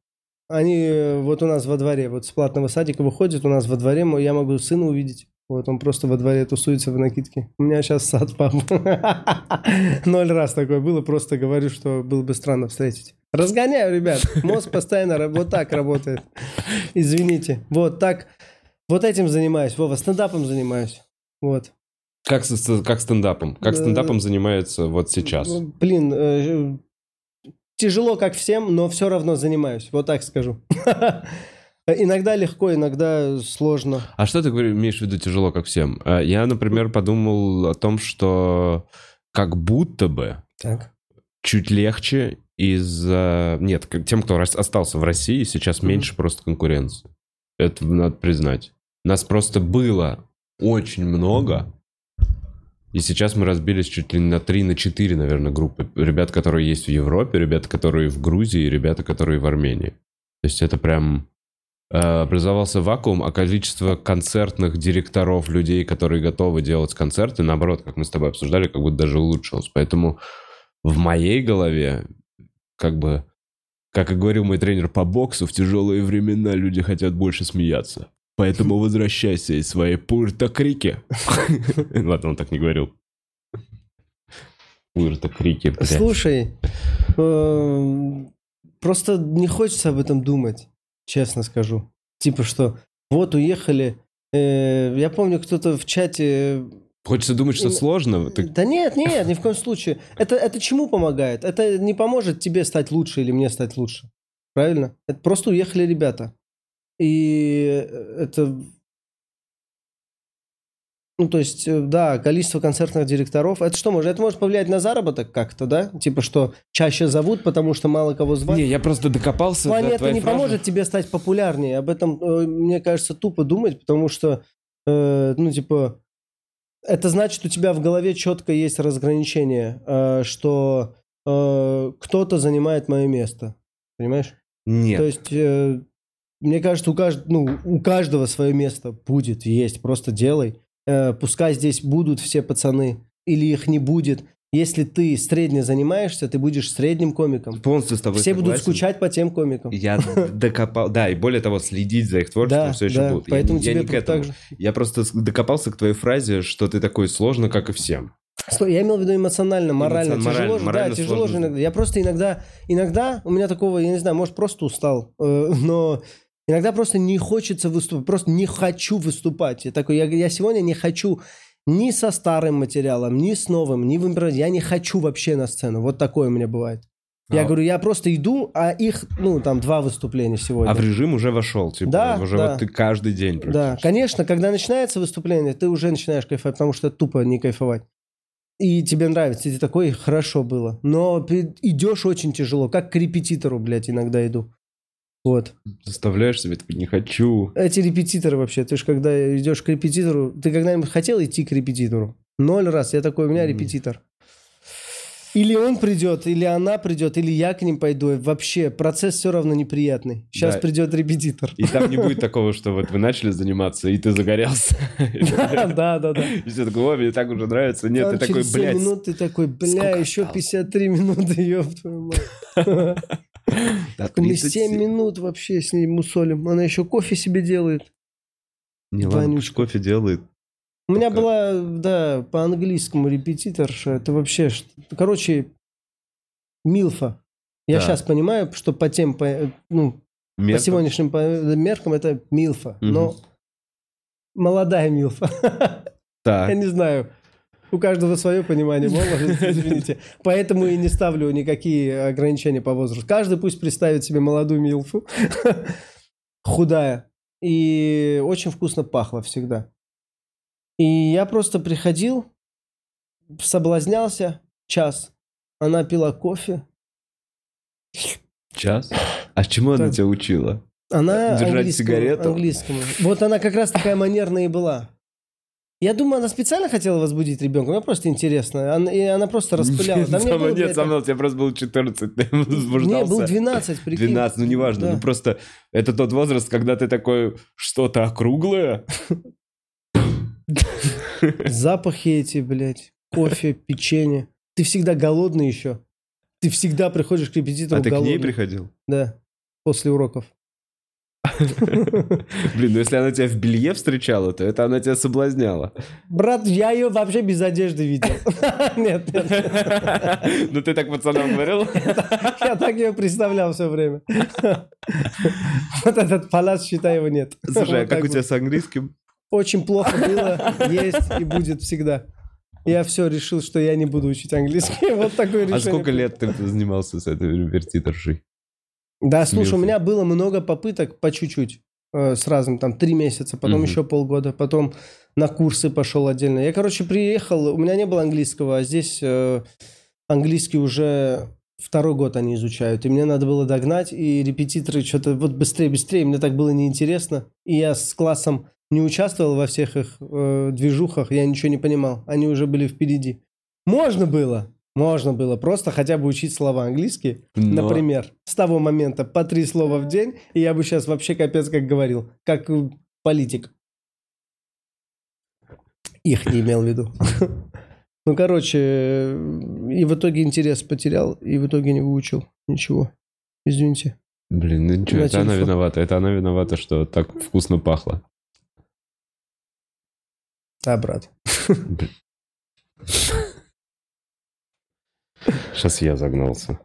Speaker 2: Они э, вот у нас во дворе, вот с платного садика выходят, у нас во дворе, я могу сына увидеть. Вот он просто во дворе тусуется в накидке. У меня сейчас сад, папа. Ноль раз такое было, просто говорю, что было бы странно встретить. Разгоняю, ребят. Мозг постоянно вот так работает. Извините. Вот так. Вот этим занимаюсь. Вова, стендапом занимаюсь. Вот.
Speaker 1: Как, как стендапом? Как стендапом занимается вот сейчас?
Speaker 2: Ну, Блин, э, тяжело как всем, но все равно занимаюсь. Вот так скажу. Иногда легко, иногда сложно.
Speaker 1: А что ты говоришь, имеешь в виду тяжело, как всем? А, Я, например, подумал о том, что как будто бы
Speaker 2: Так.
Speaker 1: чуть легче из-за... Нет, тем, кто остался в России, сейчас
Speaker 2: Мгм.
Speaker 1: меньше просто конкуренции. Это надо признать. Нас просто было очень много, и сейчас мы разбились чуть ли на 3, на 4, наверное, группы. Ребят, которые есть в Европе, ребята, которые в Грузии, ребята, которые в Армении. То есть это прям э, образовался вакуум, а количество концертных директоров, людей, которые готовы делать концерты, наоборот, как мы с тобой обсуждали, как будто даже улучшилось. Поэтому в моей голове, как бы, как и говорил мой тренер по боксу, в тяжелые времена люди хотят больше смеяться. Поэтому возвращайся из своей Пуэрто-Крики. Ладно, он так не говорил. Пуэрто-Крики, блядь.
Speaker 2: Слушай, э, просто не хочется об этом думать, честно скажу. Типа что, вот уехали. э, Я помню, кто-то в чате
Speaker 1: Хочется думать, что сложно. Ты-
Speaker 2: Да нет, нет, ни в коем случае. Это, это чему помогает? Это не поможет тебе стать лучше или мне стать лучше. Правильно? Это просто уехали ребята. И это... Ну, то есть, э, да, количество концертных директоров. Это что может? Это может повлиять на заработок как-то, да? Типа, что чаще зовут, потому что мало кого звать.
Speaker 1: Не, я просто докопался
Speaker 2: В плане
Speaker 1: до
Speaker 2: это не
Speaker 1: фразы.
Speaker 2: поможет тебе стать популярнее. Об этом, э, мне кажется, тупо думать, потому что, э, ну, типа, это значит, у тебя в голове четко есть разграничение, э, что э, кто-то занимает мое место. Понимаешь?
Speaker 1: Нет.
Speaker 2: То есть, э, мне кажется, у, кажд... ну, у каждого свое место будет, есть. Просто делай. Э, пускай здесь будут все пацаны, или их не будет. Если ты средне занимаешься, ты будешь средним комиком.
Speaker 1: Полностью с тобой
Speaker 2: Все будут
Speaker 1: согласен.
Speaker 2: скучать по тем комикам.
Speaker 1: Я докопал, да, и более того, следить за их творчеством
Speaker 2: Да,
Speaker 1: все еще
Speaker 2: да,
Speaker 1: будут. Я
Speaker 2: поэтому
Speaker 1: я,
Speaker 2: тебе
Speaker 1: не к этому.
Speaker 2: так же.
Speaker 1: Я просто докопался к твоей фразе, что ты такой сложно, как и всем.
Speaker 2: Я имел в виду эмоционально, морально.
Speaker 1: Эмоцион-
Speaker 2: тяжело
Speaker 1: морально-
Speaker 2: же,
Speaker 1: морально
Speaker 2: да, тяжело же
Speaker 1: сложно.
Speaker 2: иногда. Я просто иногда, иногда у меня такого, я не знаю, может, просто устал, э, но иногда просто не хочется выступать, просто не хочу выступать. Я такой, я, я сегодня не хочу ни со старым материалом, ни с новым, ни в импровизе. Я не хочу вообще на сцену. Вот такое у меня бывает. Я
Speaker 1: А-
Speaker 2: говорю, я просто иду, а их, ну, там, два выступления сегодня.
Speaker 1: А в режим уже вошел, типа,
Speaker 2: Да,
Speaker 1: уже
Speaker 2: да.
Speaker 1: вот ты каждый день
Speaker 2: Да, конечно, когда начинается выступление, ты уже начинаешь кайфовать, потому что тупо не кайфовать. И тебе нравится, и ты такой, хорошо было. Но идешь очень тяжело, как к репетитору, блядь, иногда иду. Вот.
Speaker 1: Заставляешь себя, такой, не хочу.
Speaker 2: Эти репетиторы вообще, ты же когда идешь к репетитору, ты когда-нибудь хотел идти к репетитору? Ноль раз, я такой, у меня репетитор. Или он придет, или она придет, или я к ним пойду. Вообще, процесс все равно неприятный. Сейчас
Speaker 1: Да.
Speaker 2: придет репетитор.
Speaker 1: И там не будет такого, что вот вы начали заниматься, и ты загорелся.
Speaker 2: Да, да, да.
Speaker 1: И все такое, мне так уже нравится. Нет, ты такой,
Speaker 2: через 7
Speaker 1: блядь,
Speaker 2: минут ты такой, бля, еще
Speaker 1: осталось?
Speaker 2: 53 минуты, ёб твою мать. Мы
Speaker 1: 37.
Speaker 2: 7 минут вообще с ней мусолим. Она еще кофе себе делает.
Speaker 1: Не, ладно, кофе делает.
Speaker 2: У меня
Speaker 1: Пока.
Speaker 2: была, да, по английскому репетиторша. Это вообще, короче, Милфа. Я
Speaker 1: Да.
Speaker 2: сейчас понимаю, что по тем, по, ну, по
Speaker 1: Меркам.
Speaker 2: сегодняшним по- меркам это Милфа.
Speaker 1: Мгм.
Speaker 2: Но молодая Милфа.
Speaker 1: Так.
Speaker 2: Я не знаю. У каждого свое понимание молодости, извините. Поэтому и не ставлю никакие ограничения по возрасту. Каждый пусть представит себе молодую Милфу. Худая. И очень вкусно пахло всегда. И я просто приходил, соблазнялся час. Она пила кофе.
Speaker 1: Час? А чему она
Speaker 2: Так.
Speaker 1: тебя учила?
Speaker 2: Она
Speaker 1: Держать сигарету?
Speaker 2: английскому. Вот она как раз такая манерная и была. Я думаю, она специально хотела возбудить ребенка. Мне просто интересно. Она, и она просто распыляла. Да мне
Speaker 1: Сама-
Speaker 2: было,
Speaker 1: Нет,
Speaker 2: блядь,
Speaker 1: Самвел, тебе просто было 14, ты возбуждался.
Speaker 2: был 12, прикинь.
Speaker 1: 12, ну неважно,
Speaker 2: Да.
Speaker 1: ну просто это тот возраст, когда ты такой, что-то округлое?
Speaker 2: Запахи эти, блядь. Кофе, печенье. Ты всегда голодный еще. Ты всегда приходишь к репетитору
Speaker 1: А ты к
Speaker 2: голодный.
Speaker 1: ней приходил?
Speaker 2: Да, после уроков.
Speaker 1: Блин, ну если она тебя в белье встречала, то это она тебя соблазняла.
Speaker 2: Брат, я ее вообще без одежды видел. Нет, нет.
Speaker 1: Ну ты так пацанам говорил?
Speaker 2: Я так ее представлял все время. Вот этот палац, считай, его нет.
Speaker 1: Слушай, а как у тебя с английским?
Speaker 2: Очень плохо было, есть и будет всегда. Я все решил, что я не буду учить английский. Вот такое решение.
Speaker 1: А сколько лет ты занимался с этой репетиторшей?
Speaker 2: Да, слушай, у меня было много попыток по чуть-чуть. э, с разным, там, три месяца, потом
Speaker 1: Мгм.
Speaker 2: еще полгода, потом на курсы пошел отдельно. Я, короче, приехал, у меня не было английского, а здесь э, английский уже второй год они изучают, и мне надо было догнать, и репетиторы что-то вот быстрее, быстрее, мне так было неинтересно, и я с классом не участвовал во всех их э, движухах, я ничего не понимал, они уже были впереди. Можно было, можно было просто хотя бы учить слова английские,
Speaker 1: Но-
Speaker 2: Например, с того момента по три слова в день, и я бы сейчас вообще капец как говорил, как э, политик. Их не имел в виду. Ну, короче, э, и в итоге интерес потерял, и в итоге не выучил ничего. Извините.
Speaker 1: Блин, ну ничего, это она виновата. Это она виновата, что так вкусно пахло.
Speaker 2: Да, брат.
Speaker 1: Сейчас я загнался.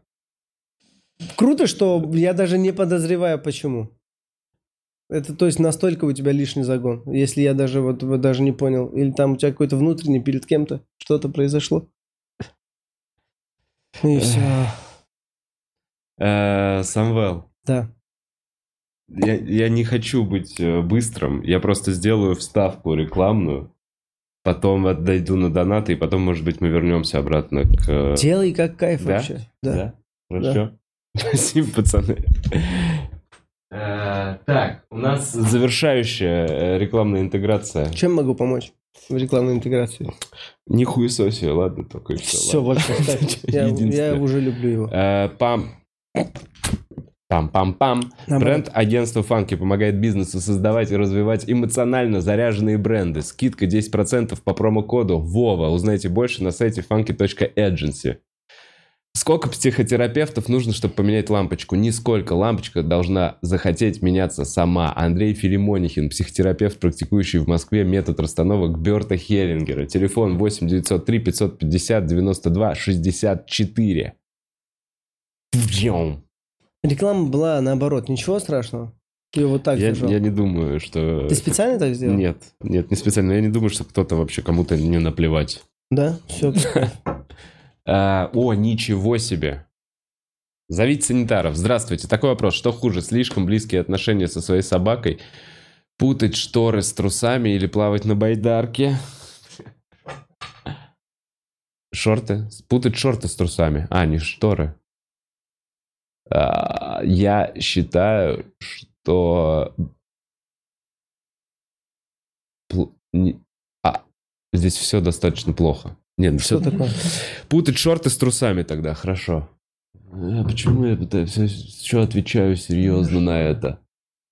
Speaker 2: Круто, что я даже не подозреваю, почему. Это, то есть, настолько у тебя лишний загон. Если я даже вот, вот даже не понял. Или там у тебя какой-то внутренний перед кем-то что-то произошло. И все.
Speaker 1: Э, Самвел,
Speaker 2: Да.
Speaker 1: я, я не хочу быть э, быстрым. Я просто сделаю вставку рекламную. Потом отдойду на донаты, и потом, может быть, мы вернемся обратно к... э,
Speaker 2: Делай как кайф
Speaker 1: Да?
Speaker 2: вообще. Да.
Speaker 1: Хорошо. Спасибо, пацаны. Э, Так, у нас завершающая э, рекламная интеграция.
Speaker 2: Чем могу помочь в рекламной интеграции?
Speaker 1: Не хуесоси, ладно, только и все.
Speaker 2: Все, ставь. я, я уже люблю его.
Speaker 1: Пам. Пам-пам-пам. Бренд агентства Фанки помогает бизнесу создавать и развивать эмоционально заряженные бренды. Скидка 10% по промокоду ВОВА. Узнайте больше на сайте funky.agency. Сколько психотерапевтов нужно, чтобы поменять лампочку? Нисколько. Лампочка должна захотеть меняться сама. Андрей Филимонихин, психотерапевт, практикующий в Москве метод расстановок Берта Хеллингера. Телефон 8 903 550 92 64. Вжём.
Speaker 2: Реклама была наоборот, ничего страшного. Ты вот так
Speaker 1: Я,
Speaker 2: держал.
Speaker 1: я не думаю, что...
Speaker 2: Ты специально так сделал?
Speaker 1: Нет, нет, не специально. Я не думаю, что кто-то вообще кому-то не наплевать.
Speaker 2: Да? Все.
Speaker 1: А, о, ничего себе. Зовите санитаров. Здравствуйте. Такой вопрос. Что хуже, слишком близкие отношения со своей собакой? Путать шторы с трусами или плавать на байдарке? Шорты? Путать шорты с трусами. А, не шторы. А, я считаю, что... а, здесь все достаточно плохо. Нет, ну
Speaker 2: Что
Speaker 1: всё-
Speaker 2: такое?
Speaker 1: Путать шорты с трусами тогда, хорошо. А почему я все, отвечаю серьезно на это?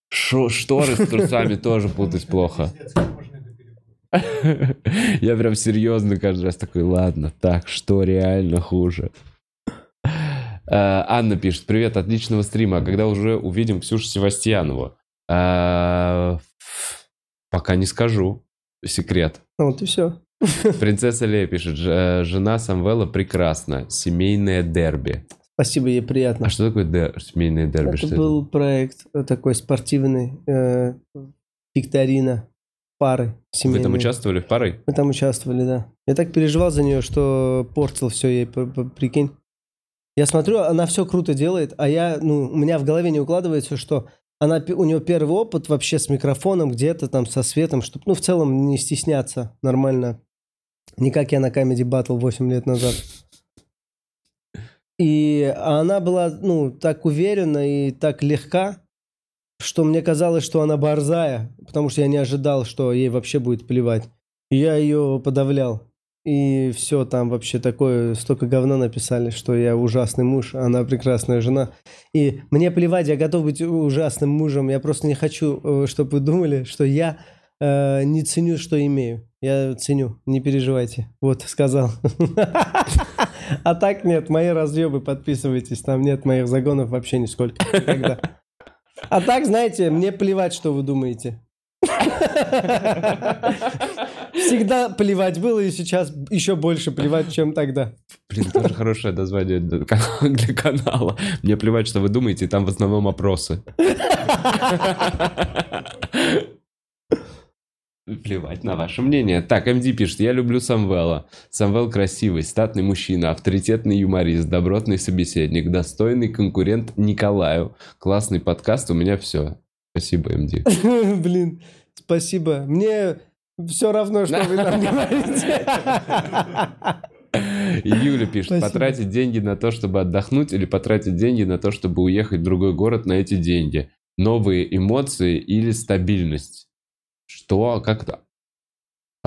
Speaker 1: Шо- шторы с трусами тоже путать плохо. Я прям серьезно каждый раз такой, ладно, так, что реально хуже? Э, Анна пишет, привет, отличного стрима, а когда уже увидим Ксюшу Севастьянову? Э, Пока не скажу, секрет.
Speaker 2: Ну, Вот и все.
Speaker 1: Принцесса Лея пишет, «Ж- э, жена Самвела прекрасна, семейное дерби.
Speaker 2: Спасибо, ей приятно.
Speaker 1: А что такое дер- семейное дерби?
Speaker 2: Это
Speaker 1: Что
Speaker 2: был проект э, такой спортивный, э, викторина, пары
Speaker 1: Вы
Speaker 2: семейные.
Speaker 1: там участвовали в парой?
Speaker 2: Мы там участвовали, да. Я так переживал за нее, что портил все ей, прикинь. Я смотрю, она все круто делает, а я, ну, у меня в голове не укладывается, что она, у нее первый опыт вообще с микрофоном, где-то там со светом, чтобы, ну, в целом не стесняться нормально. Не как я на Comedy Battle 8 лет назад. И она была, ну, так уверена и так легка, что мне казалось, что она борзая, потому что я не ожидал, что ей вообще будет плевать. И я ее подавлял. И все, там вообще такое, столько говна написали, что я ужасный муж, а она прекрасная жена. И мне плевать, я готов быть ужасным мужем. Я просто не хочу, чтобы вы думали, что я э, не ценю, что имею. Я ценю, не переживайте. Вот, сказал. А так нет, мои разъебы, подписывайтесь. Там нет моих загонов вообще нисколько. Никогда. А так, знаете, мне плевать, что вы думаете. Всегда плевать было, и сейчас еще больше плевать, чем тогда.
Speaker 1: Блин, тоже хорошее название для кан- для канала. Мне плевать, что вы думаете, там в основном опросы. Плевать на ваше мнение. Так, МД пишет, я люблю Самвела. Самвел красивый, статный мужчина, авторитетный юморист, добротный собеседник, достойный конкурент Николаю. Классный подкаст, у меня все. Спасибо, МД.
Speaker 2: Блин, спасибо. Мне все равно, что вы там говорите.
Speaker 1: Юля пишет,
Speaker 2: Спасибо.
Speaker 1: потратить деньги на то, чтобы отдохнуть, или потратить деньги на то, чтобы уехать в другой город на эти деньги? Новые эмоции или стабильность? Что? Как это?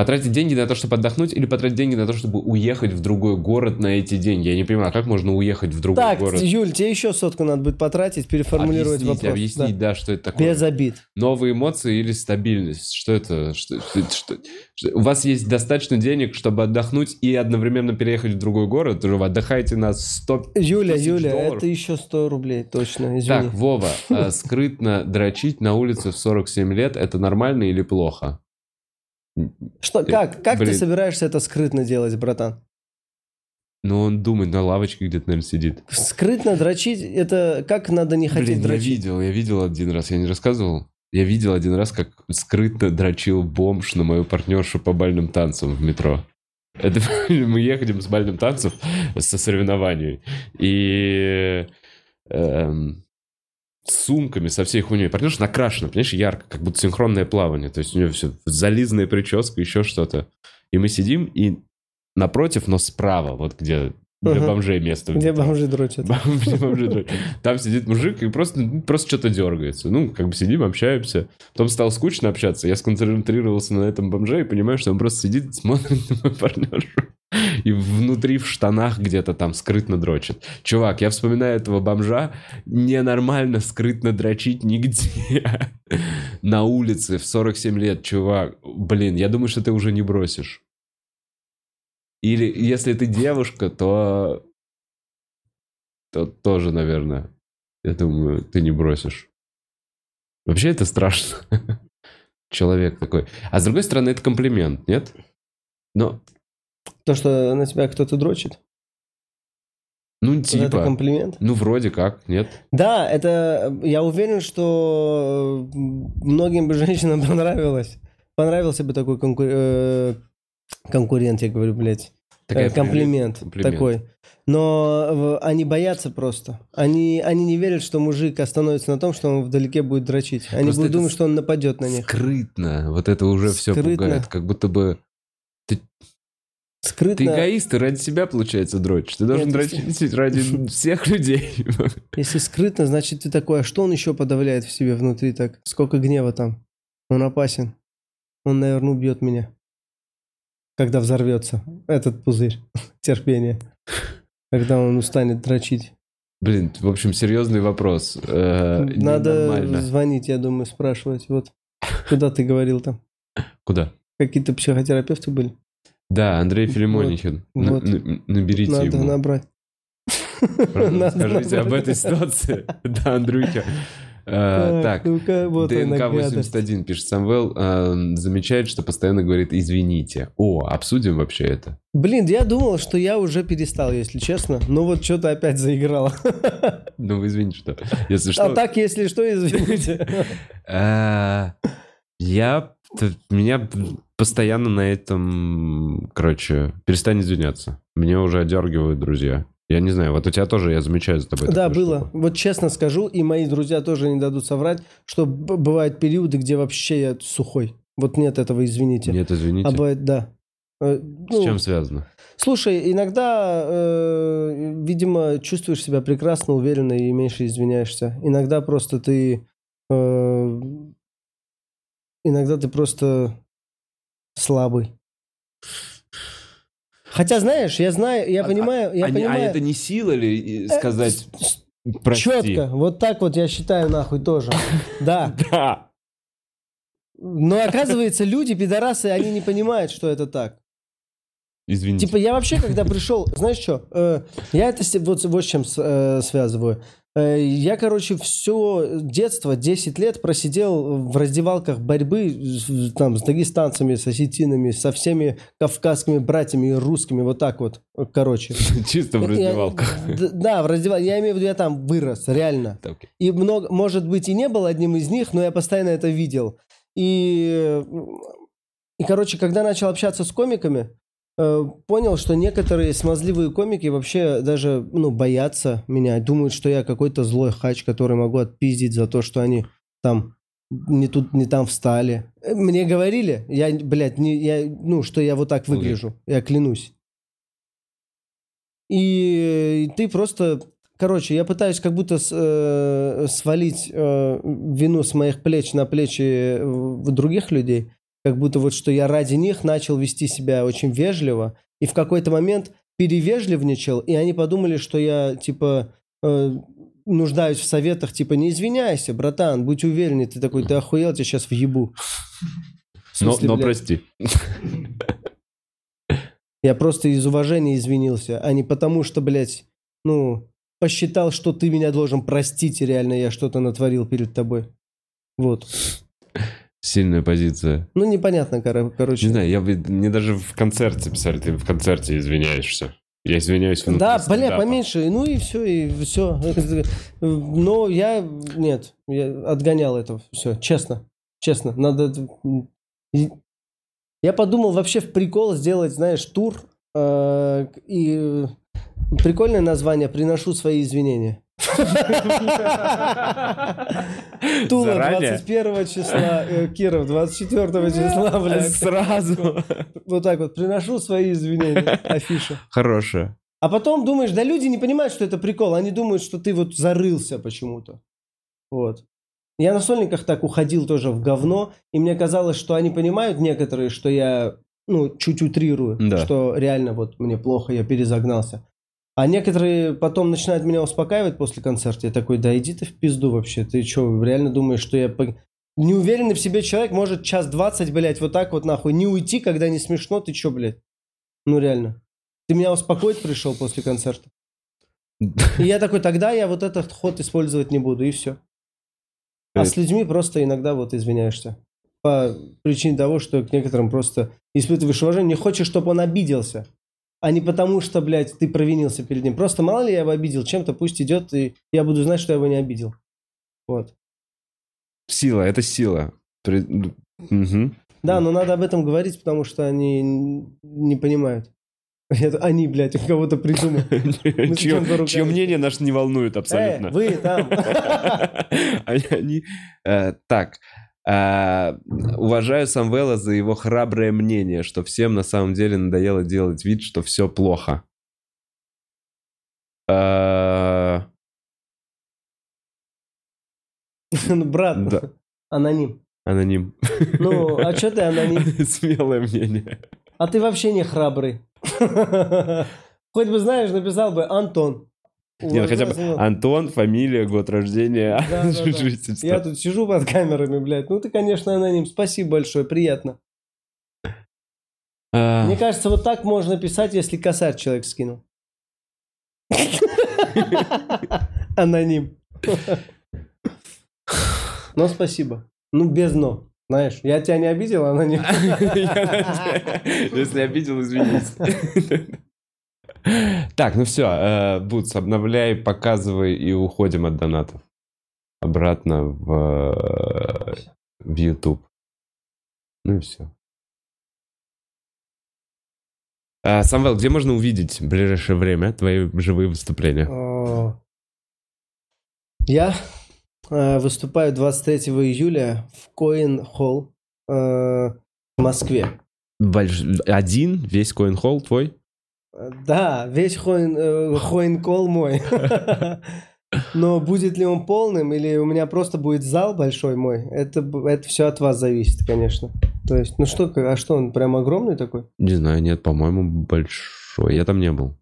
Speaker 1: Потратить деньги на то, чтобы отдохнуть, или потратить деньги на то, чтобы уехать в другой город на эти деньги? Я не понимаю, как можно уехать в другой
Speaker 2: Так,
Speaker 1: город?
Speaker 2: Юль, тебе еще сотку надо будет потратить, переформулировать
Speaker 1: объяснить,
Speaker 2: вопрос.
Speaker 1: объяснить,
Speaker 2: Да.
Speaker 1: да. что это такое.
Speaker 2: Без обид.
Speaker 1: Новые эмоции или стабильность? Что это? Что, что- что- что- у вас есть достаточно денег, чтобы отдохнуть и одновременно переехать в другой город? Уже вы отдыхаете на 100
Speaker 2: Юля, Юля,
Speaker 1: долларов.
Speaker 2: это еще 100 рублей, точно, извини.
Speaker 1: Так, Вова, а скрытно дрочить на улице в 47 лет это нормально или плохо?
Speaker 2: Что, как, как ты
Speaker 1: Блин.
Speaker 2: собираешься это скрытно делать, братан?
Speaker 1: Ну, он думает, на лавочке где-то, наверное, сидит.
Speaker 2: Скрытно дрочить, это как надо не хотеть
Speaker 1: Блин, я
Speaker 2: дрочить?
Speaker 1: видел, я видел один раз, я не рассказывал? Я видел один раз, как скрытно дрочил бомж на мою партнершу по бальным танцам в метро. Это мы ехали с бальным танцев со соревнований. И эм, с сумками, со всей хуйней. Партнерша накрашена, понимаешь, ярко, как будто синхронное плавание. То есть у нее все зализанная прическа, еще что-то. И мы сидим, и напротив, но справа, вот где для
Speaker 2: Ага.
Speaker 1: бомжей место.
Speaker 2: Где бомжи дрочат?
Speaker 1: Бомжи, бомжи дрочат. Там сидит мужик и просто, просто что-то дергается. Ну, как бы сидим, общаемся. Потом стало скучно общаться. Я сконцентрировался на этом бомже и понимаю, что он просто сидит, смотрит на мою партнершу. И внутри в штанах где-то там скрытно дрочит. Чувак, я вспоминаю этого бомжа. Ненормально скрытно дрочить нигде. На улице в 47 лет, чувак. Блин, я думаю, что ты уже не бросишь. Или если ты девушка, то... То тоже, наверное. Я думаю, ты не бросишь. Вообще это страшно. Человек такой. А с другой стороны, это комплимент, нет? Но,
Speaker 2: То, что на тебя кто-то дрочит?
Speaker 1: ну,
Speaker 2: Вот Это
Speaker 1: типа...
Speaker 2: комплимент?
Speaker 1: Ну, вроде как, нет?
Speaker 2: Да, это... Я уверен, что многим бы женщинам понравилось. Понравился бы такой конку- э, конкурент, я говорю, блядь.
Speaker 1: Такая
Speaker 2: Э, комплимент,
Speaker 1: комплимент.
Speaker 2: такой. Но они боятся просто. Они, они не верят, что мужик остановится на том, что он вдалеке будет дрочить. Они
Speaker 1: Просто
Speaker 2: будут думать, что он нападет на них.
Speaker 1: Скрытно. Вот это уже все
Speaker 2: Скрытно.
Speaker 1: пугает. Как будто бы... Ты
Speaker 2: Скрытно,
Speaker 1: эгоист, ты ради себя, получается, дрочишь. Ты должен
Speaker 2: Нет,
Speaker 1: дрочить ради всех людей.
Speaker 2: если скрытно, значит ты такой, а что он еще подавляет в себе внутри так? Сколько гнева там? Он опасен. Он, наверное, убьет меня. Когда взорвется этот пузырь терпения, когда он устанет дрочить.
Speaker 1: Блин, в общем, серьезный вопрос. Э,
Speaker 2: Надо звонить, я думаю, спрашивать. Вот куда ты говорил там?
Speaker 1: Куда?
Speaker 2: Какие-то психотерапевты были?
Speaker 1: Да, Андрей Филимонихин.
Speaker 2: Вот.
Speaker 1: н- Наберите
Speaker 2: Надо
Speaker 1: ему.
Speaker 2: набрать.
Speaker 1: Правда,
Speaker 2: Надо
Speaker 1: Скажите об
Speaker 2: набрать.
Speaker 1: этой ситуации. Да, Андрюхя. Э, Так,
Speaker 2: ну-ка, вот она, гадость.
Speaker 1: ДНК-81, пишет Самвел, э, замечает, что постоянно говорит «извините». О, обсудим вообще это.
Speaker 2: Блин, я думал, что я уже перестал, если честно. Но вот что-то опять заиграло.
Speaker 1: Ну, вы извините, что... Если
Speaker 2: А
Speaker 1: что...
Speaker 2: так, если что, извините.
Speaker 1: Э, Я... Меня постоянно на этом... Короче, перестань извиняться. Меня уже одергивают друзья. Я не знаю, вот у тебя тоже, я замечаю за тобой.
Speaker 2: Да, было.
Speaker 1: штуку.
Speaker 2: Вот честно скажу, и мои друзья тоже не дадут соврать, что бывают периоды, где вообще я сухой. Вот нет этого, извините.
Speaker 1: Нет, извините.
Speaker 2: А бывает, да. Э,
Speaker 1: С
Speaker 2: ну,
Speaker 1: чем связано?
Speaker 2: Слушай, иногда, э, видимо, чувствуешь себя прекрасно, уверенно и меньше извиняешься. Иногда просто ты... э, иногда ты просто слабый. Хотя, знаешь, я знаю, я
Speaker 1: А-
Speaker 2: понимаю, я
Speaker 1: а,
Speaker 2: понимаю...
Speaker 1: а это не сила ли э, сказать
Speaker 2: с-
Speaker 1: прости?
Speaker 2: Четко, вот так вот я считаю нахуй тоже. Да.
Speaker 1: Да.
Speaker 2: Но оказывается, люди, пидорасы, они не понимают, что это так.
Speaker 1: Извините.
Speaker 2: Типа я вообще, когда пришел, знаешь что, я это вот, вот с чем э, связываю. Э, я, короче, все детство, 10 лет просидел в раздевалках борьбы там, с дагестанцами, с осетинами, со всеми кавказскими братьями и русскими, вот так вот, короче.
Speaker 1: Чисто в раздевалках.
Speaker 2: Да, в раздевалках. Я имею в виду, я там вырос, реально. И много, может быть, и не был одним из них, но я постоянно это видел. И, и короче, когда начал общаться с комиками, э, понял, что некоторые смазливые комики вообще даже ну, боятся меня, думают, что я какой-то злой хач, который могу отпиздить за то, что они там не тут, не там встали. Э, Мне говорили, я, блядь, не, я, ну, что я вот так выгляжу, я клянусь. И ты просто... Короче, я пытаюсь как будто с- э, свалить э, вину с моих плеч на плечи э, других людей. Как будто вот что я ради них начал вести себя очень вежливо. И в какой-то момент перевежливничал, и они подумали, что я, типа, э, нуждаюсь в советах, типа, не извиняйся, братан, будь уверен, ты такой, ты охуел, тебя сейчас въебу.
Speaker 1: Но,
Speaker 2: смысле,
Speaker 1: но
Speaker 2: блядь?
Speaker 1: прости.
Speaker 2: Я просто из уважения извинился, а не потому, что, блядь, ну, посчитал, что ты меня должен простить, и реально я что-то натворил перед тобой. Вот.
Speaker 1: Сильная позиция.
Speaker 2: Ну, непонятно, коро- короче.
Speaker 1: Не знаю, я, бы- мне даже в концерте писали, ты в концерте извиняешься. Я извиняюсь
Speaker 2: Да, бля, поменьше, ну и все, и все. Но я, нет, я отгонял это все, честно, честно. Надо... Я подумал вообще в прикол сделать, знаешь, тур, э, и прикольное название «Приношу свои извинения». Тула
Speaker 1: Заранее?
Speaker 2: 21 числа, э, Киров 24 числа, блядь.
Speaker 1: Сразу.
Speaker 2: Вот так вот, приношу свои извинения, афиша.
Speaker 1: Хорошая.
Speaker 2: А потом думаешь, да люди не понимают, что это прикол. Они думают, что ты вот зарылся почему-то. Вот. Я на сольниках так уходил тоже в говно, и мне казалось, что они понимают некоторые, что я, ну, чуть утрирую,
Speaker 1: Да.
Speaker 2: что реально вот мне плохо, я перезагнался. А некоторые потом начинают меня успокаивать после концерта. Я такой, да иди ты в пизду вообще. Ты что, реально думаешь, что я... по- Неуверенный в себе человек может час двадцать, блядь, вот так вот нахуй не уйти, когда не смешно. Ты что, блядь? Ну реально. Ты меня успокоить пришел после концерта. И я такой, тогда я вот этот ход использовать не буду, и все. А с людьми просто иногда вот извиняешься. По причине того, что к некоторым просто испытываешь уважение, не хочешь, чтобы он обиделся. А не потому, что, блядь, ты провинился перед ним. Просто мало ли я его обидел чем-то, пусть идет, и я буду знать, что я его не обидел. Вот.
Speaker 1: Сила, это сила. При- мгм.
Speaker 2: Да, но надо об этом говорить, потому что они не понимают. Это они, блядь, у кого-то придумали.
Speaker 1: Чье мнение нас не волнует абсолютно.
Speaker 2: Э, вы там.
Speaker 1: Они- они, э, так, э, уважаю Самвела за его храброе мнение, что всем на самом деле надоело делать вид, что все плохо. Э,
Speaker 2: Ну, Брат,
Speaker 1: Да.
Speaker 2: аноним.
Speaker 1: Аноним.
Speaker 2: Ну, а что ты аноним?
Speaker 1: Смелое мнение.
Speaker 2: А ты вообще не храбрый. Хоть бы, знаешь, написал бы Антон.
Speaker 1: Нет, хотя бы. Антон, фамилия, год рождения,
Speaker 2: Да, да, да.
Speaker 1: жительство.
Speaker 2: Я тут сижу под камерами, блядь. Ну ты, конечно, аноним. Спасибо большое, приятно.
Speaker 1: А,
Speaker 2: Мне кажется, вот так можно писать, если косарь человек скинул. Аноним. Но спасибо. Ну, без но. Знаешь, я тебя не обидел, аноним.
Speaker 1: Если обидел, извинись. Так, ну все, Бутс, обновляй, показывай и уходим от донатов. Обратно в, э, в YouTube. Ну и все. А, Самвел, где можно увидеть в ближайшее время твои живые выступления?
Speaker 2: О. Я э, выступаю 23 июля в Холл э, в Москве.
Speaker 1: Больш- Один, весь Coin Hall твой?
Speaker 2: Да, весь Хоин, э, Хоин-Кол мой. Но будет ли он полным, или у меня просто будет зал большой мой, это, это все от вас зависит, конечно. То есть, ну что, а что, он прям огромный такой?
Speaker 1: Не знаю, нет, по-моему, большой. Я там не был.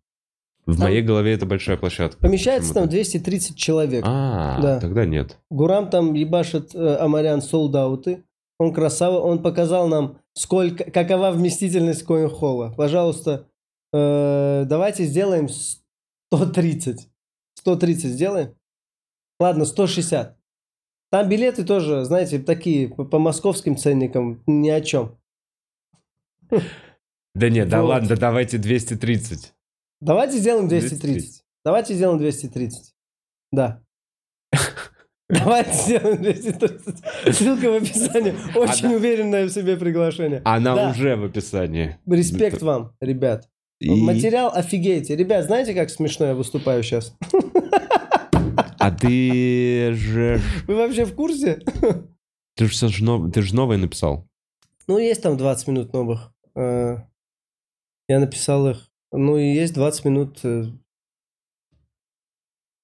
Speaker 1: В
Speaker 2: Там-
Speaker 1: моей голове это большая площадка.
Speaker 2: Помещается там
Speaker 1: Почему-то.
Speaker 2: 230 человек.
Speaker 1: А,
Speaker 2: Да.
Speaker 1: тогда нет.
Speaker 2: Гурам там ебашит э, Амарян солдауты. Он красава, он показал нам, сколько, какова вместительность коин-холла. Пожалуйста, э, давайте сделаем 130. 130 сделаем? Ладно, 160. Там билеты тоже, знаете, такие по, по московским ценникам ни о чем.
Speaker 1: Да нет, да
Speaker 2: Вот.
Speaker 1: ладно, давайте 230.
Speaker 2: Давайте сделаем 230.
Speaker 1: 230.
Speaker 2: Давайте сделаем 230. Да. Давайте сделаем 230. Ссылка в описании. Очень уверенное в себе приглашение.
Speaker 1: Она
Speaker 2: Да.
Speaker 1: уже в описании.
Speaker 2: Респект вам, ребят.
Speaker 1: И-
Speaker 2: Материал офигеете. Ребят, знаете, как смешно я выступаю сейчас?
Speaker 1: А ты же...
Speaker 2: Вы вообще в курсе?
Speaker 1: Ты же всё ж нов- ты же новое написал.
Speaker 2: Ну, есть там 20 минут новых. Э, Я написал их. Ну, и есть 20 минут...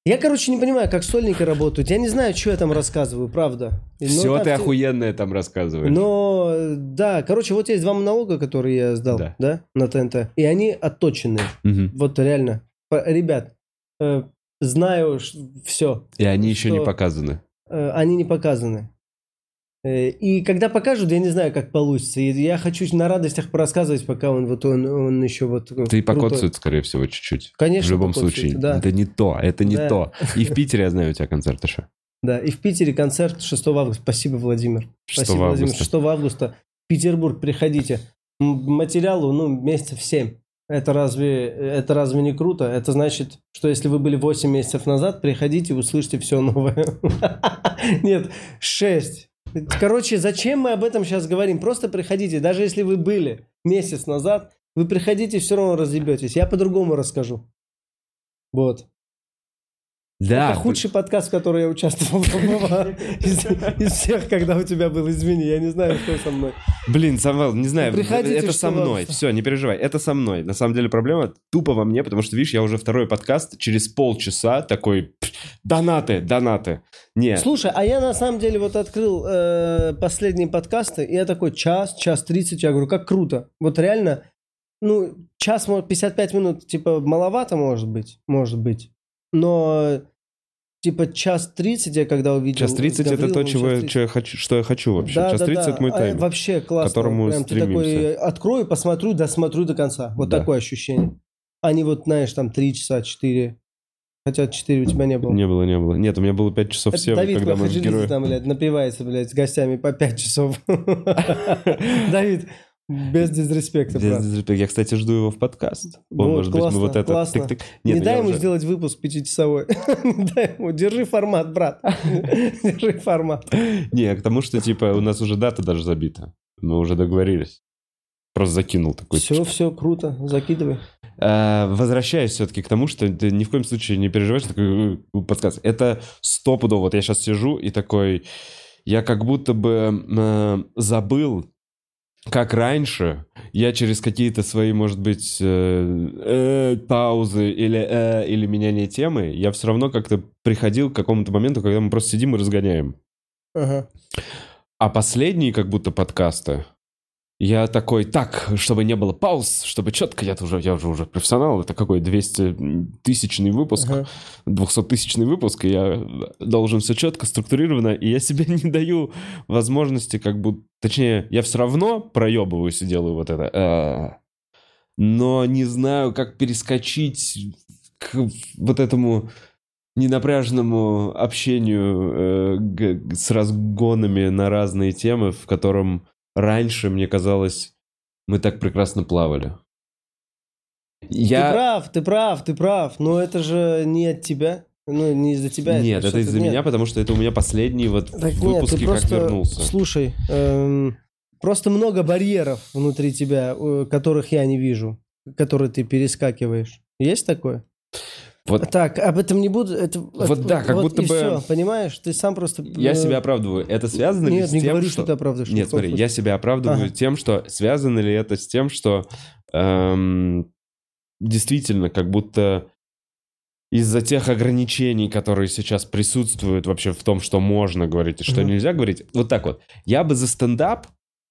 Speaker 2: Я, короче, не понимаю, как сольники работают. Я не знаю, что я там рассказываю, правда. Ну,
Speaker 1: Все ты охуенное там рассказываешь.
Speaker 2: Но, да, короче, вот есть два монолога, которые я сдал,
Speaker 1: Да.
Speaker 2: да, на ТНТ. И они отточенные.
Speaker 1: Мгм.
Speaker 2: Вот реально. Ребят, э, знаю все.
Speaker 1: И они еще не
Speaker 2: Что?
Speaker 1: показаны.
Speaker 2: Э, они не показаны. Э, И когда покажут, я не знаю, как получится. И я хочу на радостях порассказывать, пока он вот он, он еще вот
Speaker 1: Ты покоцают, скорее всего, чуть-чуть.
Speaker 2: Конечно,
Speaker 1: в любом случае.
Speaker 2: да.
Speaker 1: Это не то, это не
Speaker 2: Да.
Speaker 1: то. И в Питере, я знаю, у тебя концерт еще.
Speaker 2: Да, и в Питере концерт 6 августа. Спасибо, Владимир.
Speaker 1: 6
Speaker 2: Спасибо, Владимир.
Speaker 1: августа.
Speaker 2: 6 августа. В Петербург приходите. Материалу, ну, месяцев 7. Это разве, это разве не круто? Это значит, что если вы были 8 месяцев назад, приходите, услышите все новое. Нет, 6. Короче, зачем мы об этом сейчас говорим? Просто приходите. Даже если вы были месяц назад, вы приходите, все равно разъебетесь. Я по-другому расскажу. Вот.
Speaker 1: Да.
Speaker 2: Это худший подкаст, в который я участвовал из, из всех, когда у тебя был. Извини, я не знаю, что со мной.
Speaker 1: Блин, Самвел, не знаю,
Speaker 2: Приходите,
Speaker 1: это со мной. Все, не переживай, это со мной. На самом деле проблема тупо во мне, потому что, видишь, я уже второй подкаст через полчаса такой, «Пф, донаты, донаты. Не,
Speaker 2: Слушай, а я на самом деле вот открыл э, последние подкасты, и я такой час, час 30, я говорю, как круто. Вот реально, ну, час, может, 55 минут, типа, маловато, может быть, может быть. Но, типа, час 30 я когда увидел...
Speaker 1: час 30 это то, чего
Speaker 2: час
Speaker 1: я,
Speaker 2: 30.
Speaker 1: чё я хочу, что я хочу вообще.
Speaker 2: Да,
Speaker 1: час
Speaker 2: да,
Speaker 1: 30
Speaker 2: да.
Speaker 1: это мой
Speaker 2: А,
Speaker 1: тайм.
Speaker 2: Вообще классно.
Speaker 1: которому
Speaker 2: Прям ты такой открою, посмотрю, досмотрю до конца. Вот
Speaker 1: Да.
Speaker 2: такое ощущение. А не вот, знаешь, там 3 часа, 4. Хотя 4 у тебя не было.
Speaker 1: Не было, не было. Нет, у меня было 5 часов
Speaker 2: Это
Speaker 1: всего,
Speaker 2: Давид
Speaker 1: когда мы героем...
Speaker 2: там, блядь, напивается, блядь, с гостями по 5 часов. Давид, без дизреспекта, брат.
Speaker 1: Я, кстати, жду его в подкаст. Он,
Speaker 2: Вот,
Speaker 1: может быть,
Speaker 2: классно,
Speaker 1: мы вот это...
Speaker 2: классно.
Speaker 1: тык-тык.
Speaker 2: Не
Speaker 1: Нет,
Speaker 2: дай
Speaker 1: я
Speaker 2: ему
Speaker 1: уже-
Speaker 2: сделать выпуск пятичасовой. Не дай ему. Держи формат, брат. Держи формат.
Speaker 1: Не, к тому, что, типа, у нас уже дата даже забита. Мы уже договорились. Просто закинул такой.
Speaker 2: Все, все, круто. Закидывай.
Speaker 1: А, Возвращаясь все-таки к тому, что ты ни в коем случае не переживаешь, такой э, подсказ. Это стопудово. Вот я сейчас сижу и такой... Я как будто бы э, забыл, как раньше я через какие-то свои, может быть, э, э, паузы или, э, или меняние темы, я все равно как-то приходил к какому-то моменту, когда мы просто сидим и разгоняем.
Speaker 2: Ага.
Speaker 1: А последние как будто подкасты, я такой, так, чтобы не было пауз, чтобы четко, я уже, я уже, уже профессионал, это какой 200-тысячный выпуск,
Speaker 2: Ага.
Speaker 1: 200-тысячный выпуск, и я должен все четко, структурировано, и я себе не даю возможности, как бы, точнее, я все равно проебываюсь и делаю вот это, а, но не знаю, как перескочить к вот этому ненапряженному общению э, с разгонами на разные темы, в котором раньше, мне казалось, мы так прекрасно плавали.
Speaker 2: Ты
Speaker 1: Я...
Speaker 2: прав, ты прав, ты прав. Но это же не от тебя. Ну, не из-за тебя.
Speaker 1: Нет, это
Speaker 2: что-то-
Speaker 1: из-за
Speaker 2: нет.
Speaker 1: меня, потому что это у меня последний вот
Speaker 2: Так нет,
Speaker 1: выпуски,
Speaker 2: ты
Speaker 1: как
Speaker 2: просто,
Speaker 1: вернулся.
Speaker 2: слушай, эм, просто много барьеров внутри тебя, э, которых я не вижу, которые ты перескакиваешь. Есть такое?
Speaker 1: Вот
Speaker 2: Так, об этом не буду. Это,
Speaker 1: Вот да, как будто
Speaker 2: и
Speaker 1: бы-
Speaker 2: всё, понимаешь? Ты сам просто...
Speaker 1: я
Speaker 2: э,
Speaker 1: себя оправдываю. Это связано ли
Speaker 2: Нет,
Speaker 1: с
Speaker 2: не
Speaker 1: тем,
Speaker 2: говорю,
Speaker 1: что...
Speaker 2: что ты оправдываешь.
Speaker 1: Нет, смотри,
Speaker 2: случае.
Speaker 1: я себя оправдываю
Speaker 2: Ага.
Speaker 1: тем, что связано ли это с тем, что эм, действительно как будто из-за тех ограничений, которые сейчас присутствуют вообще в том, что можно говорить и что
Speaker 2: Мгм.
Speaker 1: нельзя говорить, вот так вот. Я бы за стендап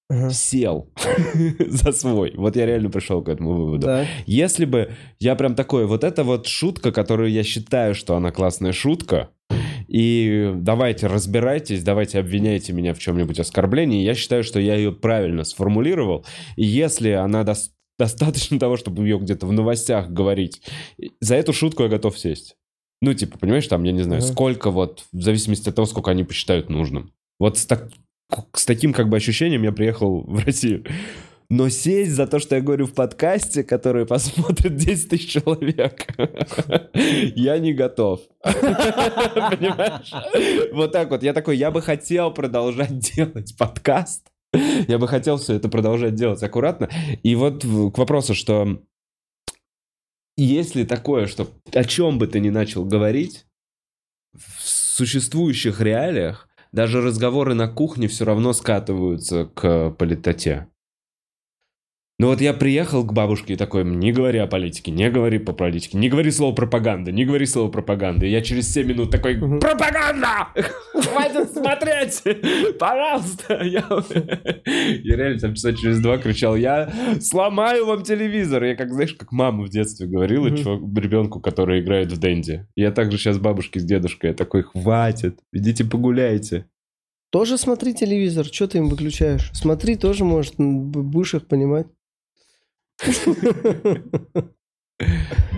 Speaker 2: Ага.
Speaker 1: сел за свой. Вот я реально пришел к этому выводу.
Speaker 2: Да.
Speaker 1: Если бы я прям такой, вот эта вот шутка, которую я считаю, что она классная шутка, и давайте разбирайтесь, давайте обвиняйте меня в чем-нибудь оскорблении, я считаю, что я ее правильно сформулировал, и если она дос- достаточно того, чтобы ее где-то в новостях говорить, за эту шутку я готов сесть. Ну, типа, понимаешь, там, я не знаю,
Speaker 2: Ага.
Speaker 1: сколько вот, в зависимости от того, сколько они посчитают нужным. Вот с, так- с таким как бы ощущением я приехал в Россию. Но сесть за то, что я говорю в подкасте, который посмотрит 10 тысяч человек, я не готов. Понимаешь? Вот так вот. Я такой, я бы хотел продолжать делать подкаст. Я бы хотел все это продолжать делать аккуратно. И вот к вопросу, что есть ли такое, что о чем бы ты ни начал говорить, в существующих реалиях даже разговоры на кухне все равно скатываются к политоте. Ну вот я приехал к бабушке и такой, не говори о политике, не говори по политике, не говори слово пропаганда, не говори слово пропаганда. И я через 7 минут такой, пропаганда! Хватит смотреть! Пожалуйста! Я, я реально там часа через два кричал, я сломаю вам телевизор. Я как, знаешь, как мама в детстве говорила чувак, ребенку, который играет в Дэнди. Я также сейчас бабушке с дедушкой, я такой, хватит, идите погуляйте.
Speaker 2: Тоже смотри телевизор, что ты им выключаешь? Смотри, тоже, может, будешь их понимать.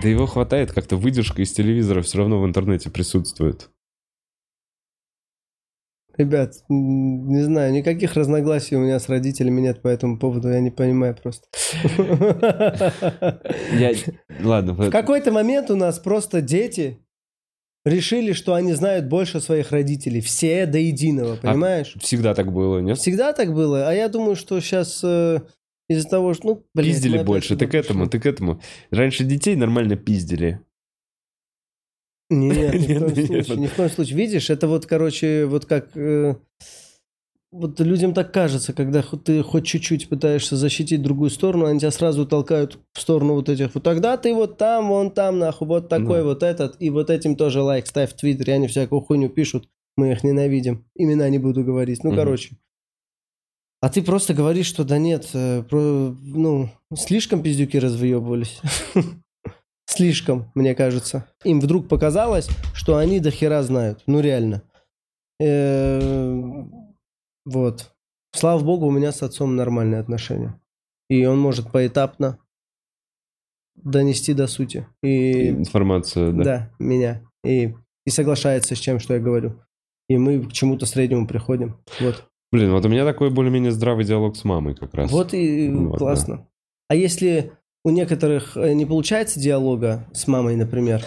Speaker 1: Да его хватает, как-то выдержка из телевизора все равно в интернете присутствует.
Speaker 2: Ребят, не знаю, никаких разногласий у меня с родителями нет по этому поводу, я не понимаю просто.
Speaker 1: Ладно,
Speaker 2: В какой-то момент у нас просто дети решили, что они знают больше своих родителей. Все до единого, понимаешь?
Speaker 1: всегда так было, нет?
Speaker 2: Всегда так было. А я думаю, что сейчас из-за того, что... Ну, блядь,
Speaker 1: Пиздили
Speaker 2: опять
Speaker 1: больше, ты к этому, ты к этому. Раньше детей нормально пиздили.
Speaker 2: Нет, ни в коем случае, ни в коем случае. Видишь, это вот, короче, вот как... э, Вот людям так кажется, когда ты хоть чуть-чуть пытаешься защитить другую сторону, они тебя сразу толкают в сторону вот этих. Вот тогда ты вот там, вон там, нахуй, вот такой
Speaker 1: Ну.
Speaker 2: вот этот, и вот этим тоже лайк ставь в Твиттере, они всякую хуйню пишут, мы их ненавидим. Имена не буду говорить. Ну,
Speaker 1: Мгм.
Speaker 2: короче. А ты просто говоришь, что да нет, э, про- ну, слишком пиздюки развъебывались. Слишком, мне кажется. Им вдруг показалось, что они до хера знают. Ну, реально. Э, Вот. Слава богу, у меня с отцом нормальные отношения. И он может поэтапно донести до сути. И
Speaker 1: Информация, да.
Speaker 2: да, меня. И, и соглашается с чем, что я говорю. И мы к чему-то среднему приходим. Вот.
Speaker 1: Блин, вот у меня такой более-менее здравый диалог с мамой как раз.
Speaker 2: Вот и
Speaker 1: Вот,
Speaker 2: классно. А если у некоторых э, не получается диалога с мамой, например,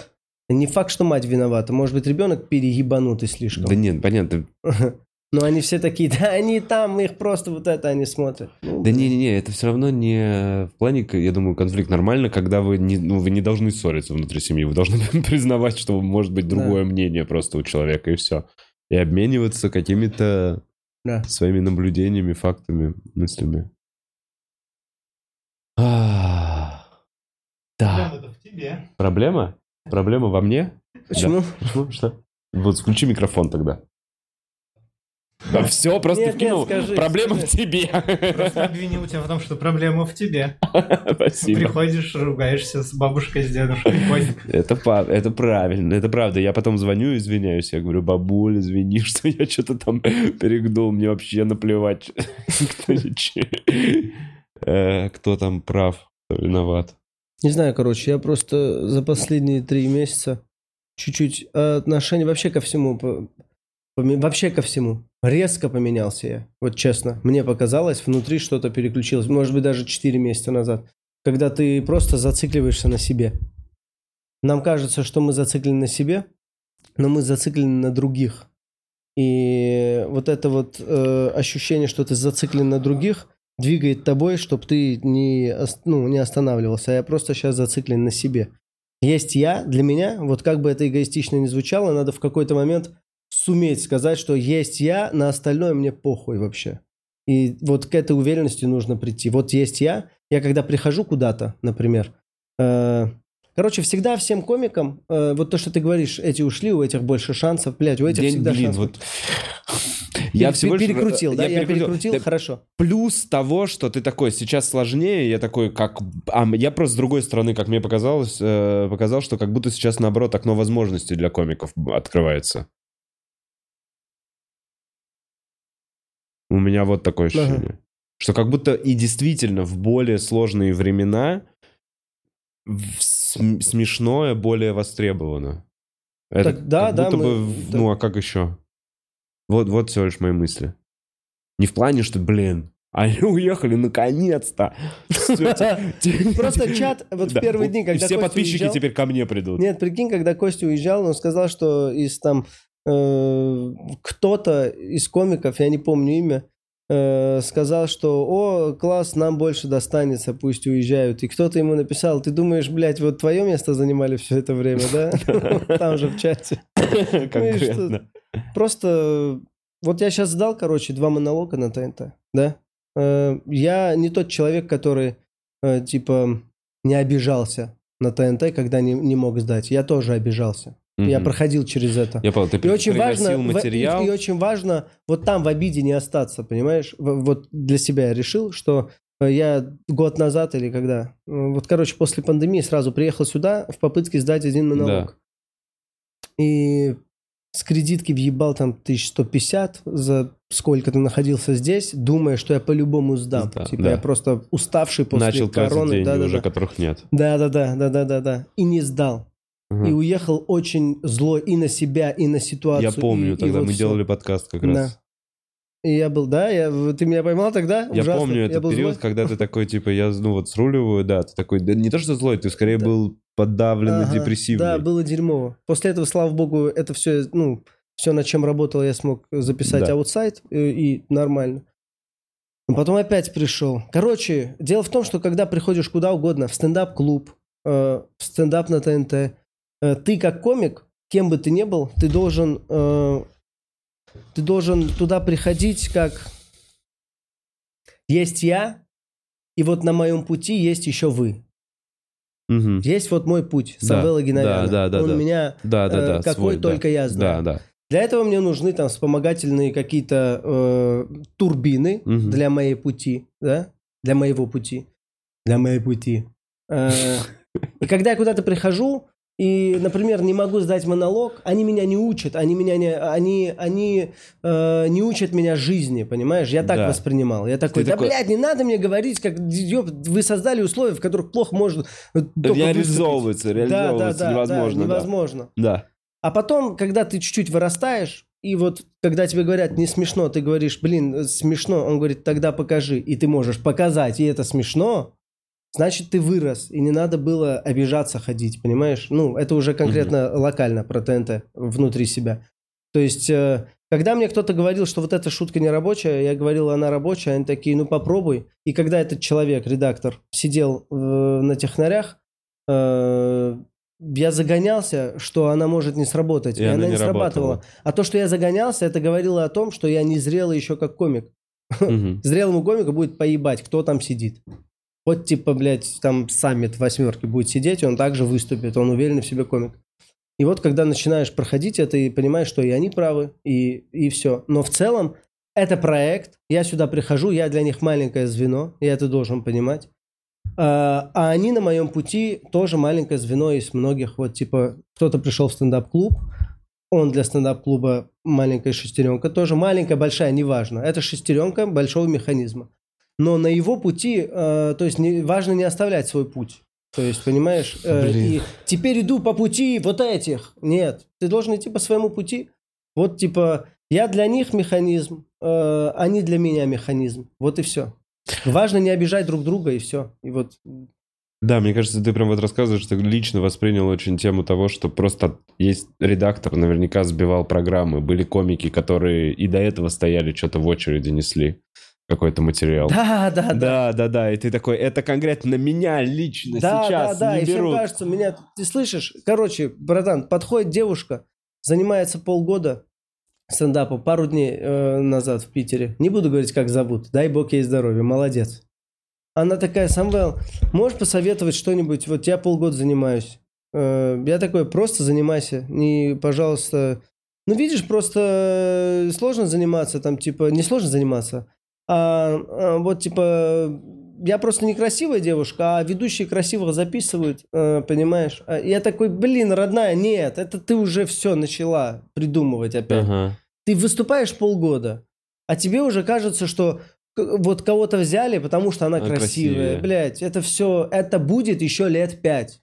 Speaker 2: не факт, что мать виновата. Может быть, ребенок переебанутый слишком.
Speaker 1: Да нет, понятно.
Speaker 2: Но они все такие, да они там, их просто вот это они смотрят. Ну,
Speaker 1: Да не-не-не, это все равно не в плане, я думаю, конфликт нормально, когда вы не, ну, вы не должны ссориться внутри семьи, вы должны признавать, что может быть другое мнение просто у человека, и все. И обмениваться какими-то
Speaker 2: Да.
Speaker 1: своими наблюдениями, фактами, мыслями. А, Да.
Speaker 3: это в тебе.
Speaker 1: Проблема? Проблема во мне?
Speaker 2: Почему?
Speaker 1: Почему? Что? Вот, включи микрофон тогда. Все, просто
Speaker 2: Нет,
Speaker 1: вкинул.
Speaker 2: нет, скажи,
Speaker 1: Проблема в
Speaker 2: скажи.
Speaker 1: тебе.
Speaker 3: Просто обвинил тебя в том, что проблема в тебе.
Speaker 1: Спасибо.
Speaker 3: Приходишь, ругаешься с бабушкой, с дедушкой.
Speaker 1: Это, это правильно, это правда. Я потом звоню и извиняюсь. Я говорю, бабуль, извини, что я что-то там перегнул. Мне вообще наплевать, кто. Э, кто там прав, кто виноват.
Speaker 2: Не знаю, короче, я просто за последние три месяца чуть-чуть э, отношение вообще ко всему, вообще ко всему, резко поменялся я. Вот честно, мне показалось, внутри что-то переключилось. Может быть, даже 4 месяца назад. Когда ты просто зацикливаешься на себе. Нам кажется, что мы зациклены на себе, но мы зациклены на других. И вот это вот э, ощущение, что ты зациклен на других, двигает тобой, чтобы ты не, ну, не останавливался. А я просто сейчас зациклен на себе. Есть я, для меня, вот как бы это эгоистично не звучало, надо в какой-то момент суметь сказать, что есть я, на остальное мне похуй вообще. И вот к этой уверенности нужно прийти. Вот есть я, я когда прихожу куда-то, например, э, короче, всегда всем комикам, э, вот то, что ты говоришь, эти ушли, у этих больше шансов, блядь, у этих
Speaker 1: День,
Speaker 2: всегда
Speaker 1: блин,
Speaker 2: шансов.
Speaker 1: вот... Я всего лишь-
Speaker 2: перекрутил, да? Я, перекрутил,
Speaker 1: Да,
Speaker 2: хорошо.
Speaker 1: плюс того, что ты такой, сейчас сложнее, я такой, как... А я просто с другой стороны, как мне показалось, э, показал, что как будто сейчас, наоборот, окно возможностей для комиков открывается. У меня вот такое ощущение. Что как будто и действительно в более сложные времена см- смешное более востребовано. Это
Speaker 2: Так, да,
Speaker 1: как
Speaker 2: да,
Speaker 1: будто
Speaker 2: мы-
Speaker 1: бы, в- ну а как еще? Вот, вот всего лишь мои мысли. Не в плане, что, блин, они уехали наконец-то.
Speaker 2: Просто чат, вот в
Speaker 1: Да,
Speaker 2: первые дни, когда
Speaker 1: все подписчики теперь ко мне придут.
Speaker 2: Нет, прикинь, когда Костя уезжал, он сказал, что из там кто-то из комиков, я не помню имя, э, сказал, что «О, класс, нам больше достанется, пусть уезжают». И кто-то ему написал, ты думаешь, блядь, вот твое место занимали все это время, да? Там же в чате.
Speaker 1: Конкретно.
Speaker 2: Просто вот я сейчас сдал, короче, два монолога на ТНТ, да? Э, Я не тот человек, который, э, типа, не обижался на ТНТ, когда не, не мог сдать. Я тоже обижался. Я
Speaker 1: Мгм.
Speaker 2: проходил через это.
Speaker 1: Я понял, ты
Speaker 2: И очень важно,
Speaker 1: приносил
Speaker 2: в-
Speaker 1: материал.
Speaker 2: и, и очень важно вот там в обиде не остаться, понимаешь? В- вот для себя я решил, что э, я год назад или когда, э, вот, короче, после пандемии сразу приехал сюда в попытке сдать один монолог. И с кредитки въебал там 1150 за сколько ты находился здесь, думая, что я по-любому сдам.
Speaker 1: Да,
Speaker 2: типа
Speaker 1: да.
Speaker 2: я просто уставший после
Speaker 1: Начал
Speaker 2: короны.
Speaker 1: деньги
Speaker 2: да, да,
Speaker 1: уже,
Speaker 2: да.
Speaker 1: которых нет.
Speaker 2: да, да, да, да, да, да, да. И не сдал.
Speaker 1: Мгм.
Speaker 2: И уехал очень злой и на себя, и на ситуацию.
Speaker 1: Я помню,
Speaker 2: и- и
Speaker 1: тогда
Speaker 2: вот
Speaker 1: мы
Speaker 2: всё.
Speaker 1: делали подкаст как
Speaker 2: Да.
Speaker 1: раз.
Speaker 2: И я был, да, я, ты меня поймал тогда?
Speaker 1: Я
Speaker 2: Ужасно.
Speaker 1: помню этот
Speaker 2: был
Speaker 1: период,
Speaker 2: злой.
Speaker 1: когда ты такой, типа, я, ну вот, сруливаю, да, ты такой, да не то, что злой, ты скорее
Speaker 2: Да.
Speaker 1: был подавленный,
Speaker 2: Ага,
Speaker 1: депрессивный.
Speaker 2: Да, было дерьмово. После этого, слава богу, это все, ну, все, над чем работал, я смог записать
Speaker 1: Да.
Speaker 2: Outside, э, и нормально. Но потом опять пришел. Короче, дело в том, что когда приходишь куда угодно, в стендап-клуб, э, в стендап на ТНТ, ты как комик, кем бы ты ни был, ты должен, э, ты должен туда приходить как есть я, и вот на моем пути есть еще вы.
Speaker 1: Мгм.
Speaker 2: Есть вот мой путь,
Speaker 1: Да,
Speaker 2: Савелла Геннадьевна.
Speaker 1: да, да, да,
Speaker 2: Он
Speaker 1: да.
Speaker 2: меня
Speaker 1: Да, да,
Speaker 2: э,
Speaker 1: да.
Speaker 2: какой
Speaker 1: свой, да.
Speaker 2: только я знаю.
Speaker 1: Да, да.
Speaker 2: Для этого мне нужны там вспомогательные какие-то э, турбины
Speaker 1: Мгм.
Speaker 2: для моей пути, да, для моего пути, для моей пути. Э, И когда я куда-то прихожу и, например, не могу сдать монолог, они меня не учат, они меня не, они, они э, не учат меня жизни, понимаешь? Я так
Speaker 1: Да.
Speaker 2: воспринимал. Я такой, да,
Speaker 1: такой-
Speaker 2: блядь, не надо мне говорить, как вы создали условия, в которых плохо можно э, только
Speaker 1: Реализовывается,
Speaker 2: выступить». Да, да, да,
Speaker 1: невозможно.
Speaker 2: да,
Speaker 1: да.
Speaker 2: невозможно.
Speaker 1: Да.
Speaker 2: А потом, когда ты чуть-чуть вырастаешь, и вот когда тебе говорят не смешно, ты говоришь, блин, э, смешно, он говорит, тогда покажи, и ты можешь показать, и это смешно, значит, ты вырос, и не надо было обижаться ходить, понимаешь? Ну, это уже конкретно локально про ТНТ внутри себя. То есть, э, когда мне кто-то говорил, что вот эта шутка не рабочая, я говорил, она рабочая, они такие, ну попробуй. И когда этот человек, редактор, сидел на технарях, э, я загонялся, что она может не сработать,
Speaker 1: И
Speaker 2: и,
Speaker 1: она
Speaker 2: она
Speaker 1: не
Speaker 2: не срабатывала.
Speaker 1: работала.
Speaker 2: А то, что я загонялся, это говорило о том, что я не зрелый еще как комик.
Speaker 1: Мгм.
Speaker 2: Зрелому комику будет поебать, кто там сидит. Вот типа, блядь, там саммит восьмерки будет сидеть, он также выступит, он уверенный в себе комик. И вот когда начинаешь проходить это и понимаешь, что и они правы, и, и все. Но в целом Это проект, я сюда прихожу, я для них маленькое звено, я это должен понимать. А, а они на моем пути тоже маленькое звено из многих. Вот типа кто-то пришел в стендап-клуб, он для стендап-клуба маленькая шестеренка, тоже маленькая, большая, неважно. Это шестеренка большого механизма. Но на его пути, э, то есть не, важно не оставлять свой путь. То есть, понимаешь, э, и теперь иду по пути вот этих. Нет, ты должен идти по своему пути. Вот типа, я для них механизм, э, они для меня механизм. Вот и все. Важно не обижать друг друга, и все. И вот
Speaker 1: Да, мне кажется, ты прям вот рассказываешь, что лично воспринял очень тему того, что просто есть редактор, наверняка сбивал программы. Были комики, которые и до этого стояли, что-то в очереди несли какой-то материал.
Speaker 2: да, да, да.
Speaker 1: Да, да, да. И ты такой, это конкретно меня лично
Speaker 2: Да,
Speaker 1: сейчас
Speaker 2: да, да,
Speaker 1: не
Speaker 2: и всем
Speaker 1: берут.
Speaker 2: кажется, меня... Ты слышишь? Короче, братан, подходит девушка, занимается полгода стендапом, пару дней э, назад в Питере. Не буду говорить, как зовут. Дай бог ей здоровья, молодец. Она такая, Самвел, можешь посоветовать что-нибудь? Вот я полгода занимаюсь. Э, я такой, просто занимайся. Не, пожалуйста... Ну, видишь, просто э, сложно заниматься, там, типа, не сложно заниматься, а, а, вот, типа, я просто некрасивая девушка, а ведущие красивых записывают, э, понимаешь? А Я такой, блин, родная, нет, это ты уже все начала придумывать опять.
Speaker 1: Ага.
Speaker 2: Ты выступаешь полгода, а тебе уже кажется, что вот кого-то взяли, потому что она
Speaker 1: Она
Speaker 2: красивая.
Speaker 1: красивее.
Speaker 2: Блять, это все, это будет еще лет пять.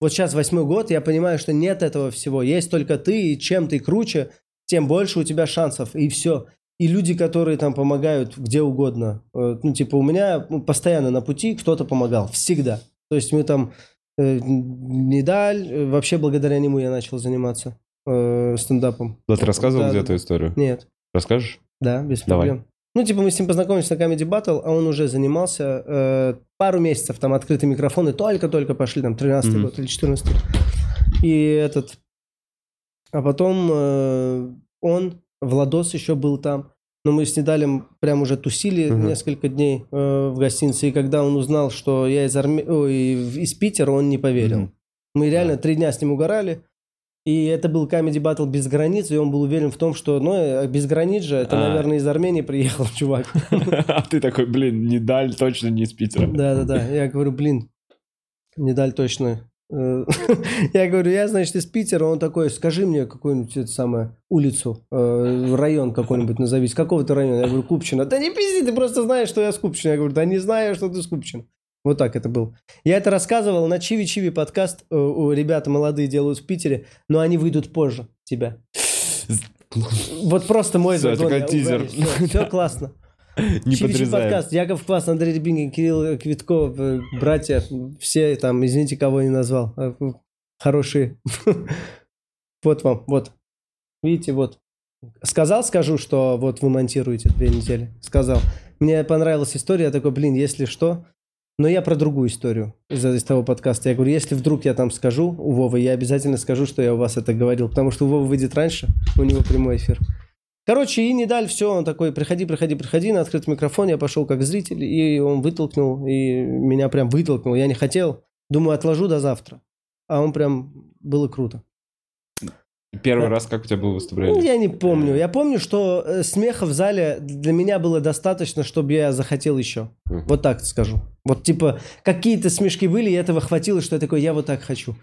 Speaker 2: Вот сейчас восьмой год, я понимаю, что нет этого всего. Есть только ты, и чем ты круче, тем больше у тебя шансов, и все. И люди, которые там помогают где угодно. Э, Ну, типа, у меня ну, постоянно на пути кто-то помогал. Всегда. То есть мы там э, медаль, э, вообще благодаря нему я начал заниматься э, стендапом.
Speaker 1: Да, ты рассказывал
Speaker 2: Да,
Speaker 1: где эту историю?
Speaker 2: Нет.
Speaker 1: Расскажешь?
Speaker 2: Да, без
Speaker 1: Давай.
Speaker 2: проблем. Ну, типа, мы с ним познакомились на Comedy Battle, а он уже занимался э, пару месяцев, там, открытые микрофоны только-только пошли, там, 13
Speaker 1: Мгм.
Speaker 2: год или 14 И этот... А потом э, он, Владос еще был там, но мы с Недалем прям уже тусили
Speaker 1: Мгм.
Speaker 2: несколько дней э, в гостинице, и когда он узнал, что я из, Арме... Ой, из Питера, он не поверил.
Speaker 1: Мгм.
Speaker 2: Мы реально
Speaker 1: Да.
Speaker 2: три дня с ним угорали. И это был Comedy Battle без границ, и он был уверен в том, что, ну, э, без границ же, это,
Speaker 1: А.
Speaker 2: наверное, из Армении приехал чувак.
Speaker 1: А ты такой, блин, не даль, точно не из Питера.
Speaker 2: Да-да-да, я говорю, блин, не даль точно. Э, Я говорю, я, значит, из Питера, он такой, скажи мне какую-нибудь это самое, улицу, э, район какой-нибудь назови, с какого ты района? Я говорю, Купчино. Да не пизди, ты просто знаешь, что я с Купчино. Я говорю, да не знаю, что ты с Купчино. Вот так это был. Я это рассказывал на Чиви Чиви подкаст. э, У ребята молодые делают в Питере, но они выйдут позже тебя. Вот просто мой загон,
Speaker 1: такой
Speaker 2: я
Speaker 1: тизер.
Speaker 2: Все, классно.
Speaker 1: Не подрезаем.
Speaker 2: подкаст. Яков Класс, Андрей Рябинин, Кирилл Квитков, э, братья, все там, извините, кого не назвал. э, Хорошие. Вот вам, вот. Видите, вот. Сказал, скажу, что вот вы монтируете две недели. Сказал. Мне понравилась история, я такой, блин, если что. Но я про другую историю из, из того подкаста. Я говорю, если вдруг я там скажу у Вовы, я обязательно скажу, что я у вас это говорил. Потому что у Вовы выйдет раньше, у него прямой эфир. Короче, и не дали все, он такой, приходи, приходи, приходи, на открытый микрофон, я пошел как зритель, и он вытолкнул, и меня прям вытолкнул, я не хотел, думаю, отложу до завтра. А он прям, было круто.
Speaker 1: Первый раз как у тебя было
Speaker 2: Ну,
Speaker 1: выступление?
Speaker 2: я не помню. Я помню, что э, смеха в зале для меня было достаточно, чтобы я захотел еще.
Speaker 1: Мгм.
Speaker 2: Вот так скажу. Вот типа какие-то смешки были, и этого хватило, что я такой, я вот так хочу.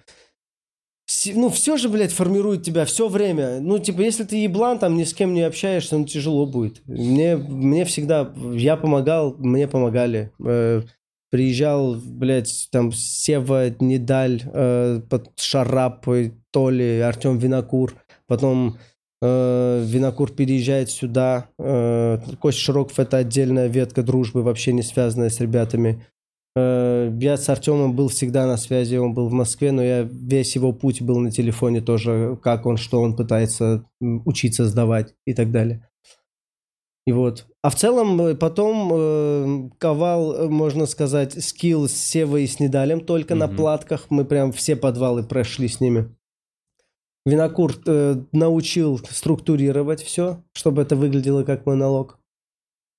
Speaker 2: Ну, все же, блядь, формирует тебя все время. Ну, типа, если ты еблан, там ни с кем не общаешься, ну, тяжело будет. Мне, мне всегда, я помогал, мне помогали. Э, приезжал, блядь, там, Сева, Недаль, э, под Шарап, Толи, Артем Винокур. Потом э, Винокур переезжает сюда. Э, Костя Широков – это отдельная ветка дружбы, вообще не связанная с ребятами. Э, Я с Артемом был всегда на связи, он был в Москве, но я весь его путь был на телефоне тоже, как он, что он пытается учиться сдавать и так далее. И вот. А в целом э, потом э, ковал, э, можно сказать, скилл с Севой и с Недалем только на
Speaker 1: Мгм.
Speaker 2: платках. Мы прям все подвалы прошли с ними. Винокур э, научил структурировать все, чтобы это выглядело как монолог.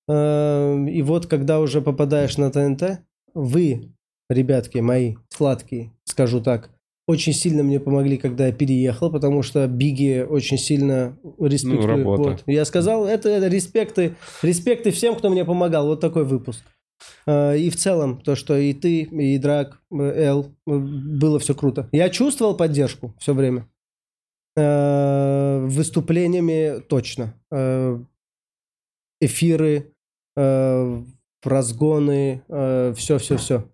Speaker 2: Э, и вот когда уже попадаешь на ТНТ, вы, ребятки мои, сладкие, скажу так, очень сильно мне помогли, когда я переехал, потому что Биги очень сильно респектую.
Speaker 1: Ну, работа.
Speaker 2: Вот. Я сказал, это, это респекты, респекты всем, кто мне помогал. Вот такой выпуск. Э, И в целом, то, что и ты, и Драк, Эл, было все круто. Я чувствовал поддержку все время. Э, Выступлениями точно. Э, Эфиры, э, разгоны, все-все-все.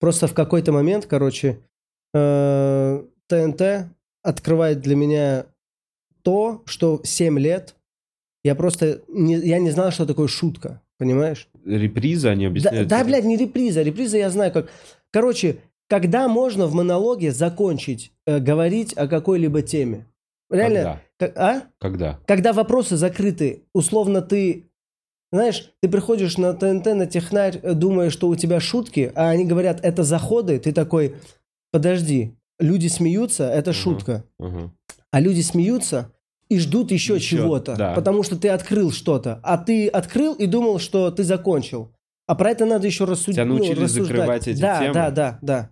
Speaker 2: Просто в какой-то момент, короче, э, ТНТ открывает для меня то, что 7 лет я просто не, я не знал, что такое шутка, понимаешь?
Speaker 1: Реприза они
Speaker 2: Да,
Speaker 1: объясняют.
Speaker 2: да, блядь, не реприза. Реприза я знаю как. Короче, когда можно в монологе закончить э, говорить о какой-либо теме? Реально,
Speaker 1: Когда?
Speaker 2: ка- а?
Speaker 1: Когда?
Speaker 2: Когда вопросы закрыты, условно ты, знаешь, ты приходишь на ТНТ, на технарь, э, думаешь, что у тебя шутки, а они говорят, это заходы, ты такой, подожди, люди смеются, это
Speaker 1: Мгм.
Speaker 2: шутка.
Speaker 1: Ага.
Speaker 2: А люди смеются и ждут еще,
Speaker 1: Еще,
Speaker 2: чего-то,
Speaker 1: да.
Speaker 2: потому что ты открыл что-то, а ты открыл и думал, что ты закончил. А про это надо еще рассудить.
Speaker 1: Тебя научили
Speaker 2: рассуждать.
Speaker 1: закрывать эти
Speaker 2: да,
Speaker 1: темы?
Speaker 2: Да, да, да.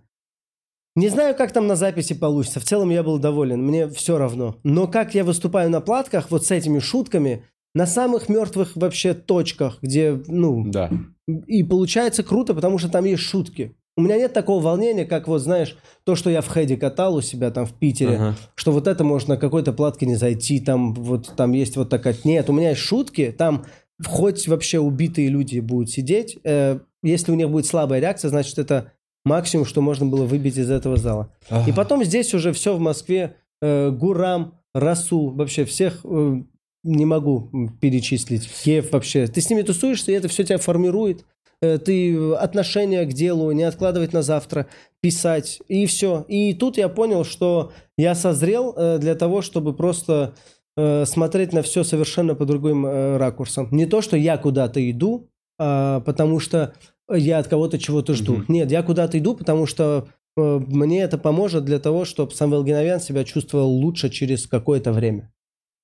Speaker 2: Не знаю, как там на записи получится. В целом я был доволен. Мне все равно. Но как я выступаю на платках вот с этими шутками, на самых мертвых вообще точках, где, ну,
Speaker 1: Да.
Speaker 2: и получается круто, потому что там есть шутки. У меня нет такого волнения, как вот, знаешь, то, что я в хеде катал у себя там в Питере,
Speaker 1: Ага.
Speaker 2: что вот это может на какой-то платке не зайти, там вот там есть вот такая... Нет, у меня есть шутки, там хоть вообще убитые люди будут сидеть, э, если у них будет слабая реакция, значит, это максимум, что можно было выбить из этого зала. И потом здесь уже все в Москве, э, Гурам, Расул, вообще всех э, не могу перечислить. Киев вообще. Ты с ними тусуешься, и это все тебя формирует. Э, Ты отношение к делу не откладывать на завтра, писать, и все. И тут я понял, что я созрел э, для того, чтобы просто э, смотреть на все совершенно по другим ракурсам. Не то, что я куда-то иду, а потому что я от кого-то чего-то жду.
Speaker 1: Мгм.
Speaker 2: Нет, я куда-то иду, потому что мне это поможет для того, чтобы Самвел Геновян себя чувствовал лучше через какое-то время.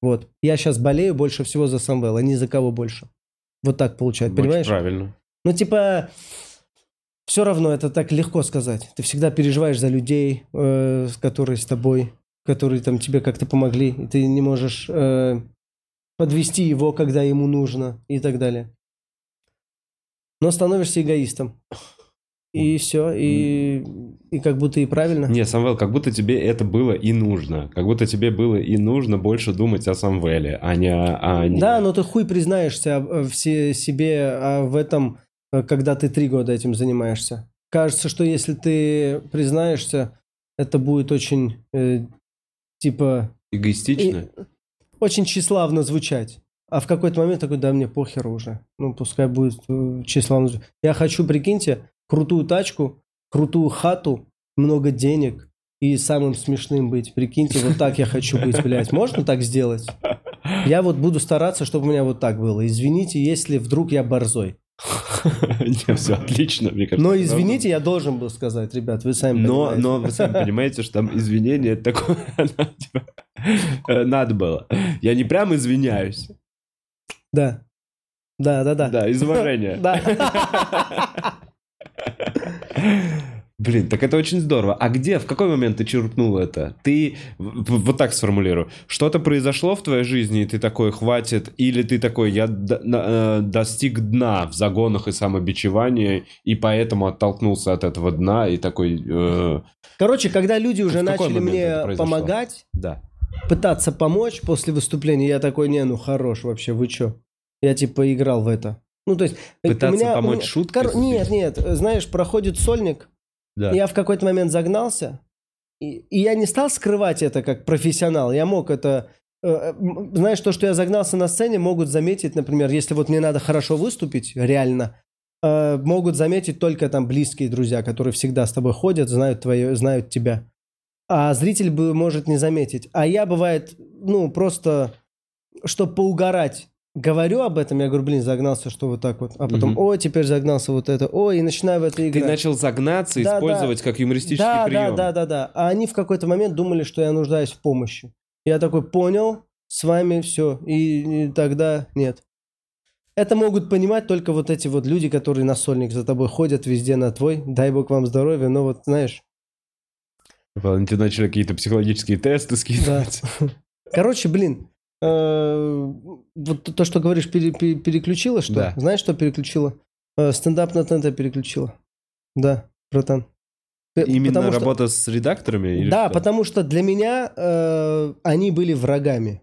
Speaker 2: Вот. Я сейчас болею больше всего за Самвела, ни за кого больше. Вот так получается,
Speaker 1: Очень
Speaker 2: понимаешь?
Speaker 1: правильно.
Speaker 2: Ну, типа, все равно это так легко сказать. Ты всегда переживаешь за людей, э, которые с тобой, которые там тебе как-то помогли, и ты не можешь э, подвести его, когда ему нужно, и так далее. Но становишься эгоистом. И все, и, и как будто и правильно.
Speaker 1: Не, Самвел, как будто тебе это было и нужно. Как будто тебе было и нужно больше думать о Самвеле, а не... о- а не-
Speaker 2: Да, но ты хуй признаешься э, все себе а в этом, э, когда ты три года этим занимаешься. Кажется, что если ты признаешься, это будет очень, э, типа,
Speaker 1: Эгоистично?
Speaker 2: и- очень тщеславно звучать. А в какой-то момент такой, да мне похер уже. Ну, пускай будет э, тщеславно звучать. Я хочу, прикиньте, крутую тачку, крутую хату, много денег и самым смешным быть. Прикиньте, вот так я хочу быть, блядь. Можно так сделать? Я вот буду стараться, чтобы у меня вот так было. Извините, если вдруг я борзой.
Speaker 1: Не, все отлично, мне кажется.
Speaker 2: Но извините, я должен был сказать, ребят, вы сами
Speaker 1: Но, но вы сами понимаете, что там извинение такое, типа, э, надо было. Я не прям извиняюсь.
Speaker 2: Да. Да, да, да.
Speaker 1: Да, из уважения.
Speaker 2: Да.
Speaker 1: Блин, так это очень здорово. А где, в какой момент ты черпнул это? Ты, вот так сформулирую, что-то произошло в твоей жизни, и ты такой, хватит, или ты такой, я э, достиг дна в загонах и самобичевании, и поэтому оттолкнулся от этого дна, и такой, э,
Speaker 2: Короче, когда люди уже
Speaker 1: В
Speaker 2: начали мне помогать,
Speaker 1: да.
Speaker 2: пытаться помочь после выступления, я такой, не, ну хорош вообще, вы чё? Я типа играл в это. Ну, то есть... э,
Speaker 1: Пытаться
Speaker 2: меня-
Speaker 1: помочь
Speaker 2: меня-
Speaker 1: шуткой,
Speaker 2: Кор- Нет, нет, знаешь, проходит сольник,
Speaker 1: Да.
Speaker 2: я в какой-то момент загнался, и, и я не стал скрывать это как профессионал. Я мог это... э, э, Знаешь, то, что я загнался на сцене, могут заметить, например, если вот мне надо хорошо выступить, реально, э, могут заметить только там близкие друзья, которые всегда с тобой ходят, знают, твое, знают тебя. А зритель бы может не заметить. А я, бывает, ну, просто, чтобы поугарать, говорю об этом, я говорю, блин, загнался, что вот так вот. А потом,
Speaker 1: Мгм.
Speaker 2: ой, теперь загнался вот это, ой, и начинаю в это
Speaker 1: Ты
Speaker 2: играть.
Speaker 1: начал загнаться,
Speaker 2: Да,
Speaker 1: использовать как юмористический
Speaker 2: Да,
Speaker 1: прием.
Speaker 2: да, да, да, да. А они в какой-то момент думали, что я нуждаюсь в помощи. Я такой, понял, с вами все. И, и тогда нет. Это могут понимать только вот эти вот люди, которые на сольник за тобой ходят везде на твой. Дай бог вам здоровья. Но вот, знаешь,
Speaker 1: Тебе начали какие-то психологические тесты скидывать.
Speaker 2: Короче, блин, вот то, что говоришь, пере- пере- переключила, что?
Speaker 1: Да.
Speaker 2: Знаешь, что переключила? Э, Стендап на ТНТ переключила. Да, братан.
Speaker 1: Именно
Speaker 2: потому что-
Speaker 1: работа с редакторами? или
Speaker 2: Да,
Speaker 1: что?
Speaker 2: потому что для меня э, они были врагами.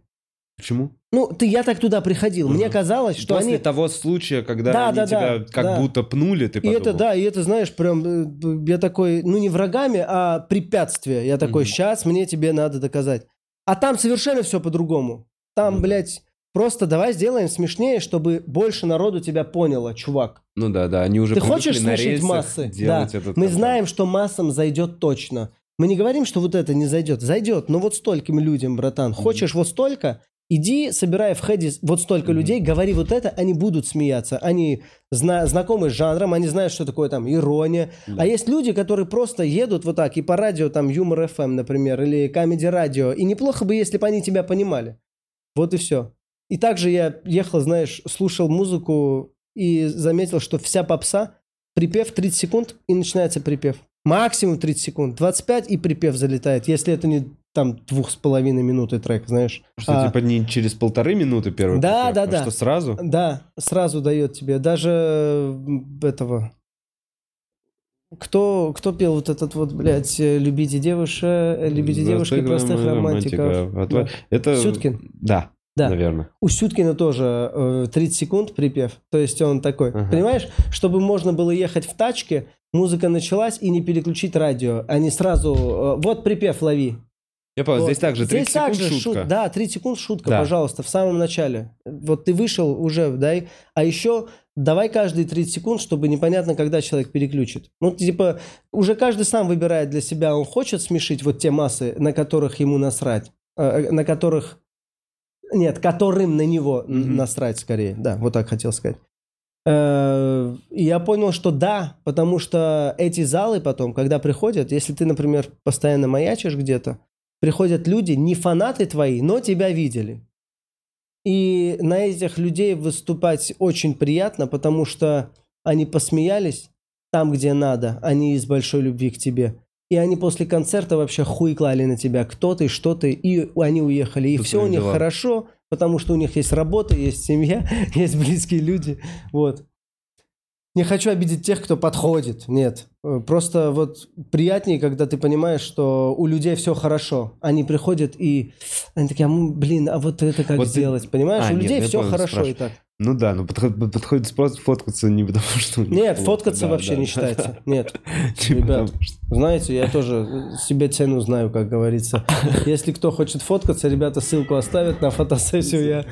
Speaker 1: Почему?
Speaker 2: Ну, ты, я так туда приходил. Мне
Speaker 1: Мгм.
Speaker 2: казалось, что
Speaker 1: После
Speaker 2: они...
Speaker 1: того случая, когда
Speaker 2: Да,
Speaker 1: они
Speaker 2: да,
Speaker 1: тебя
Speaker 2: да,
Speaker 1: как
Speaker 2: да.
Speaker 1: будто пнули, ты
Speaker 2: И это,
Speaker 1: подумал.
Speaker 2: да, и это, знаешь, прям, э, я такой, ну, не врагами, а препятствие. Я такой,
Speaker 1: Мгм.
Speaker 2: сейчас мне тебе надо доказать. А там совершенно все по-другому. Там,
Speaker 1: Ну
Speaker 2: блядь, просто давай сделаем смешнее, чтобы больше народу тебя поняло, чувак.
Speaker 1: Ну да, да, они уже
Speaker 2: Ты хочешь
Speaker 1: на
Speaker 2: слышать массы? Да.
Speaker 1: этот
Speaker 2: Мы
Speaker 1: контент.
Speaker 2: знаем, что массам зайдет точно. Мы не говорим, что вот это не зайдет. Зайдет, но вот стольким людям, братан. Хочешь вот столько? Иди, собирай в хеде вот столько
Speaker 1: Мгм.
Speaker 2: людей, говори вот это, они будут смеяться. Они зна- знакомы с жанром, они знают, что такое там ирония.
Speaker 1: Да.
Speaker 2: А есть люди, которые просто едут вот так и по радио, там Юмор FM, например, или Comedy Radio. И неплохо бы, если бы они тебя понимали. Вот и все. И также я ехал, знаешь, слушал музыку и заметил, что вся попса, припев 30 секунд и начинается припев. Максимум 30 секунд. 25 и припев залетает, если это не там двух с половиной минуты трек, знаешь.
Speaker 1: Что,
Speaker 2: А,
Speaker 1: типа, не через полторы минуты первый
Speaker 2: Да,
Speaker 1: припев,
Speaker 2: да,
Speaker 1: а
Speaker 2: да.
Speaker 1: что сразу?
Speaker 2: Да, сразу дает тебе. Даже этого... Кто, кто пел вот этот вот, блядь, э, «Любите девушек, э, любите девушек, простых романтиков»? Да.
Speaker 1: Это...
Speaker 2: Сюткин?
Speaker 1: Да,
Speaker 2: Да.
Speaker 1: наверное.
Speaker 2: У Сюткина тоже э, 30 секунд припев. То есть он такой,
Speaker 1: Ага.
Speaker 2: понимаешь, чтобы можно было ехать в тачке, музыка началась и не переключить радио. Они сразу, э, вот припев лови.
Speaker 1: Я понял,
Speaker 2: Вот.
Speaker 1: здесь также 30
Speaker 2: Здесь
Speaker 1: секунд
Speaker 2: также
Speaker 1: шутка.
Speaker 2: шут- да, 30 секунд шутка,
Speaker 1: Да.
Speaker 2: пожалуйста, в самом начале. Вот ты вышел уже, дай. А еще давай каждые 30 секунд, чтобы непонятно, когда человек переключит. Ну, типа, уже каждый сам выбирает для себя, он хочет смешить вот те массы, на которых ему насрать, э, на которых... Нет, которым на него
Speaker 1: Мгм.
Speaker 2: насрать скорее. Да, вот так хотел сказать. Э, я понял, что да, потому что эти залы потом, когда приходят, если ты, например, постоянно маячишь где-то, приходят люди, не фанаты твои, но тебя видели. И на этих людей выступать очень приятно, потому что они посмеялись там, где надо, они из большой любви к тебе. И они после концерта вообще хуй клали на тебя, кто ты, что ты, и они уехали. И
Speaker 1: По
Speaker 2: все у них
Speaker 1: делам.
Speaker 2: хорошо, потому что у них есть работа, есть семья, есть близкие люди. Вот. Не хочу обидеть тех, кто подходит. Нет. Э, Просто вот приятнее, когда ты понимаешь, что у людей все хорошо. Они приходят и они такие, а блин, а вот это как
Speaker 1: Вот ты-
Speaker 2: сделать? Понимаешь?
Speaker 1: А,
Speaker 2: у
Speaker 1: нет,
Speaker 2: людей все хорошо
Speaker 1: спрашиваю.
Speaker 2: и так.
Speaker 1: Ну да, ну подход- подходит просто фоткаться не потому, что...
Speaker 2: Нет,
Speaker 1: плохо.
Speaker 2: фоткаться
Speaker 1: Да,
Speaker 2: вообще
Speaker 1: да,
Speaker 2: не
Speaker 1: да,
Speaker 2: считается.
Speaker 1: да.
Speaker 2: Нет.
Speaker 1: Типа
Speaker 2: Ребят, Знаете, я тоже себе цену знаю, как говорится. Если кто хочет фоткаться, ребята ссылку оставят на фотосессию. Я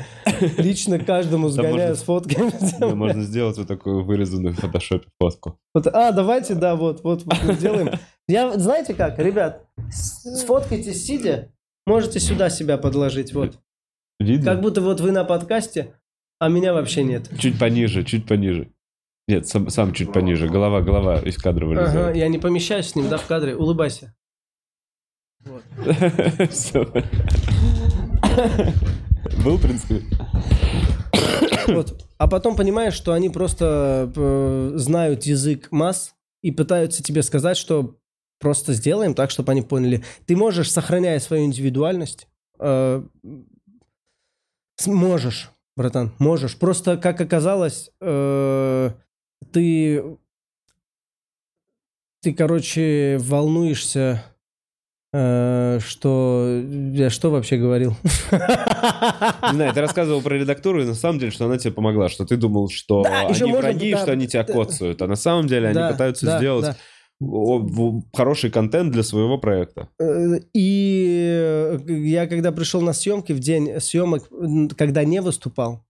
Speaker 2: лично каждому сгоняю с фотками.
Speaker 1: Можно сделать вот такую вырезанную в фотошопе фотку.
Speaker 2: А, давайте, да, вот, вот, вот сделаем. Я, знаете как, ребят, сфоткайтесь сидя, можете сюда себя подложить, вот.
Speaker 1: Видно?
Speaker 2: Как будто вот вы на подкасте, а меня вообще нет.
Speaker 1: Чуть пониже, чуть пониже. Нет, сам, сам чуть пониже. Голова, голова из кадра
Speaker 2: Ага,
Speaker 1: вылезает.
Speaker 2: я не помещаюсь с ним, да, в кадре. Улыбайся.
Speaker 1: Всё. Был, в принципе.
Speaker 2: Вот. А потом понимаешь, что они просто э, знают язык масс и пытаются тебе сказать, что просто сделаем так, чтобы они поняли. Ты можешь, сохраняя свою индивидуальность, э, с- можешь, братан, можешь. Просто, как оказалось, э, ты, ты, короче, волнуешься, э, что... Я что вообще говорил?
Speaker 1: Не знаю, ты рассказывал про редактуру, и на самом деле, что она тебе помогла, что ты думал, что
Speaker 2: Да,
Speaker 1: они
Speaker 2: еще можно-
Speaker 1: враги,
Speaker 2: да,
Speaker 1: что они тебя
Speaker 2: да.
Speaker 1: коцают, а на самом деле
Speaker 2: Да,
Speaker 1: они пытаются
Speaker 2: да,
Speaker 1: сделать
Speaker 2: да.
Speaker 1: Хороший контент для своего проекта.
Speaker 2: Э, И я когда пришел на съемки в день съемок, когда не выступал,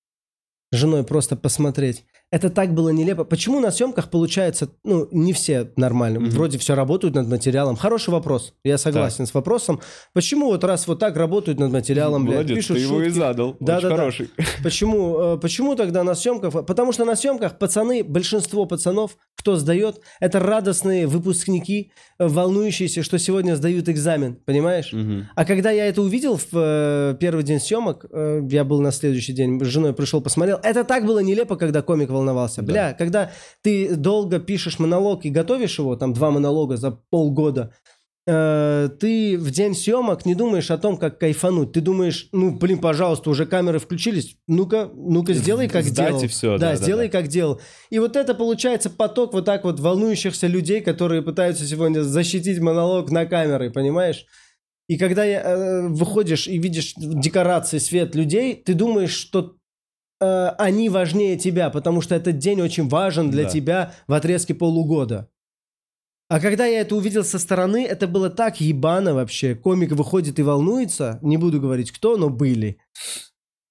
Speaker 2: женой просто посмотреть. Это так было нелепо. Почему на съемках получается, ну, не все нормально.
Speaker 1: Мгм.
Speaker 2: Вроде все работают над материалом. Хороший вопрос. Я согласен с вопросом. Почему вот раз вот так работают над материалом, блядь,
Speaker 1: Молодец,
Speaker 2: пишут
Speaker 1: ты его и
Speaker 2: шутки?
Speaker 1: задал.
Speaker 2: Да,
Speaker 1: Очень
Speaker 2: да, да.
Speaker 1: хороший.
Speaker 2: Почему, э, почему тогда на съемках? Потому что на съемках пацаны, большинство пацанов, кто сдает, это радостные выпускники, э, волнующиеся, что сегодня сдают экзамен, понимаешь?
Speaker 1: Мгм.
Speaker 2: А когда я это увидел в э, первый день съемок, я был на следующий день, с женой пришел, посмотрел, это так было нелепо, когда комик волновался.
Speaker 1: Да.
Speaker 2: Бля, когда ты долго пишешь монолог и готовишь его, там два монолога за полгода, э, ты в день съемок не думаешь о том, как кайфануть. Ты думаешь, ну, блин, пожалуйста, уже камеры включились. Ну-ка, ну-ка, сделай, как
Speaker 1: Сдать
Speaker 2: делал.
Speaker 1: и всё,
Speaker 2: да,
Speaker 1: да, да,
Speaker 2: сделай,
Speaker 1: да.
Speaker 2: как делал. И вот это получается поток вот так вот волнующихся людей, которые пытаются сегодня защитить монолог на камеры, понимаешь? И когда э, выходишь и видишь декорации, свет людей, ты думаешь, что э, они важнее тебя, потому что этот день очень важен для
Speaker 1: Да.
Speaker 2: тебя в отрезке полугода. А когда я это увидел со стороны, это было так ебано вообще. Комик выходит и волнуется, не буду говорить кто, но были.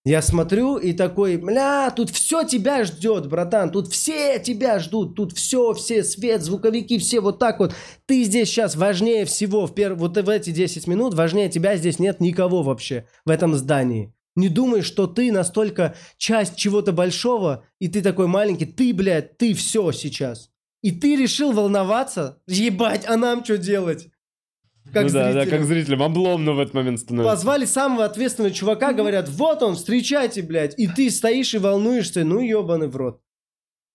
Speaker 2: Я смотрю и такой, бля, тут все тебя ждет, братан, тут все тебя ждут, тут все, все, свет, звуковики, все вот так вот. Ты здесь сейчас важнее всего, в пер... вот в эти 10 минут, важнее тебя здесь нет никого вообще в этом здании. Не думай, что ты настолько часть чего-то большого, и ты такой маленький, ты, блядь, ты все сейчас. И ты решил волноваться? Ебать, а нам что делать? Как
Speaker 1: ну да, да,
Speaker 2: зрителям.
Speaker 1: как зрителям обломно в этот момент становится.
Speaker 2: Позвали самого ответственного чувака, говорят, вот он, встречайте, блядь. И ты стоишь и волнуешься, ну ебаный в рот.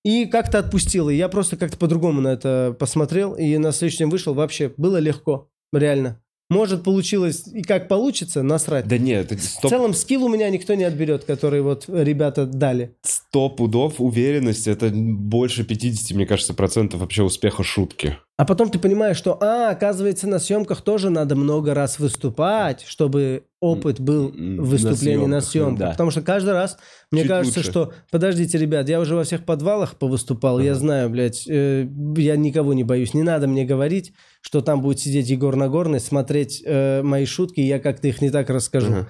Speaker 2: И как-то отпустил. И я просто как-то по-другому на это посмотрел. И на следующий день вышел. Вообще было легко. Реально. Может, получилось и как получится, насрать.
Speaker 1: Да нет, это
Speaker 2: В
Speaker 1: стоп,
Speaker 2: целом скилл у меня никто не отберет, который вот ребята дали.
Speaker 1: сто пудов уверенность, это больше 50, мне кажется, процентов вообще успеха шутки.
Speaker 2: А потом ты понимаешь, что, а, оказывается, на съемках тоже надо много раз выступать, чтобы опыт был
Speaker 1: М,
Speaker 2: в выступлении на
Speaker 1: на
Speaker 2: съемках.
Speaker 1: съемках, да.
Speaker 2: Потому что каждый раз, мне
Speaker 1: Чуть
Speaker 2: кажется,
Speaker 1: лучше.
Speaker 2: что, подождите, ребят, я уже во всех подвалах повыступал, я знаю, блядь, э, я никого не боюсь. Не надо мне говорить, что там будет сидеть Егор Нагорный, смотреть э, мои шутки, и я как-то их не так расскажу.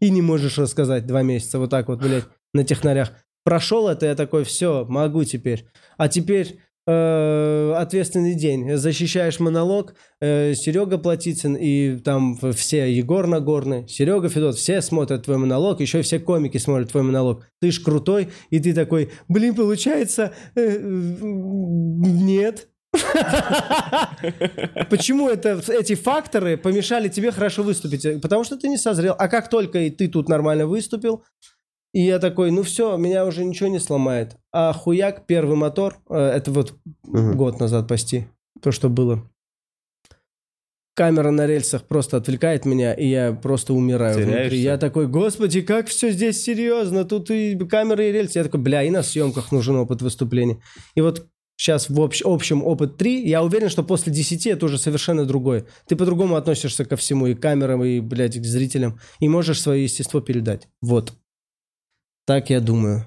Speaker 2: И не можешь рассказать два месяца вот так вот, блядь, на технарях. Прошел это, я такой, все, могу теперь. А теперь э, ответственный день. Защищаешь монолог, э, Серега Платицын и там все, Егор Нагорный, Серега Федот, все смотрят твой монолог, еще все комики смотрят твой монолог. Ты ж крутой, и ты такой, блин, получается, э, нет. Почему это, эти факторы помешали тебе хорошо выступить? Потому что ты не созрел. А как только и ты тут нормально выступил, и я такой, ну все, меня уже ничего не сломает. А хуяк, первый мотор, э, это вот
Speaker 1: Мгм.
Speaker 2: год назад почти, то, что было. Камера на рельсах просто отвлекает меня, и я просто умираю внутри.
Speaker 1: Теряешься?
Speaker 2: Я такой, господи, как все здесь серьезно, тут и камеры, и рельсы. Я такой, бля, и на съемках нужен опыт выступления. И вот сейчас в общ- общем опыт 3, я уверен, что после 10 это уже совершенно другой. Ты по-другому относишься ко всему, и камерам, и, блядь, к зрителям, и можешь свое естество передать. Вот. Так я думаю.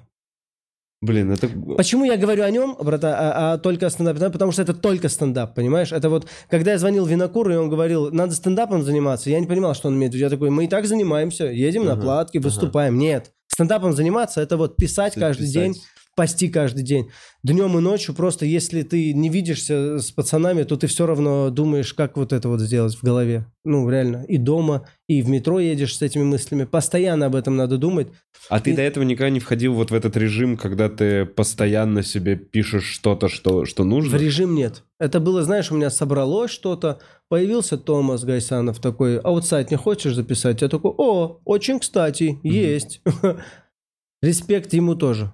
Speaker 1: Блин, это...
Speaker 2: Почему я говорю о нем, брата, а, а только о стендапе? Потому что это только стендап, понимаешь? Это вот, когда я звонил Винокуру, и он говорил, надо стендапом заниматься, я не понимал, что он имеет в виду. Я такой, мы и так занимаемся, едем на
Speaker 1: Ага,
Speaker 2: платки, выступаем. Нет, стендапом заниматься, это вот писать каждый
Speaker 1: Писать.
Speaker 2: день, пасти каждый день. Днем и ночью просто, если ты не видишься с пацанами, то ты все равно думаешь, как вот это вот сделать в голове. Ну, реально. И дома, и в метро едешь с этими мыслями. Постоянно об этом надо думать.
Speaker 1: А ты
Speaker 2: И-
Speaker 1: до этого никогда не входил вот в этот режим, когда ты постоянно себе пишешь что-то, что, что
Speaker 2: В
Speaker 1: нужно?
Speaker 2: режим нет. Это было, знаешь, у меня собралось что-то, появился Томас Гайсанов такой, Outside не хочешь записать? Я такой, о, очень кстати, есть. Респект ему тоже.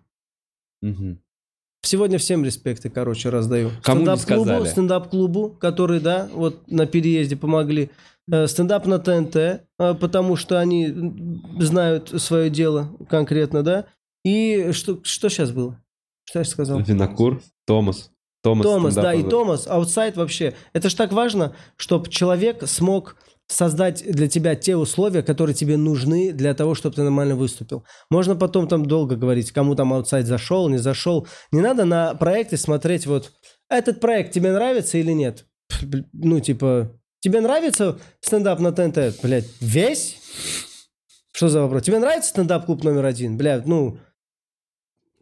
Speaker 1: Мгм.
Speaker 2: Сегодня всем респекты, короче, раздаю.
Speaker 1: Кому
Speaker 2: Стендап-клубу, стендап-клубу, который, да, вот на переезде помогли. Э, Стендап на ТНТ, э, потому что они знают свое дело конкретно, да. И что, что сейчас было? Что я сказал?
Speaker 1: Винокур, Томас. Томас,
Speaker 2: Томас, да, и. Томас, Outside вообще. Это ж так важно, чтобы человек смог создать для тебя те условия, которые тебе нужны для того, чтобы ты нормально выступил. Можно потом там долго говорить, кому там Outside зашел, не зашел. Не надо на проекты смотреть вот, этот проект тебе нравится или нет? Ну, типа, тебе нравится стендап на ТНТ? Блядь, весь? Что за вопрос? Тебе нравится стендап-клуб номер один? Блядь, ну,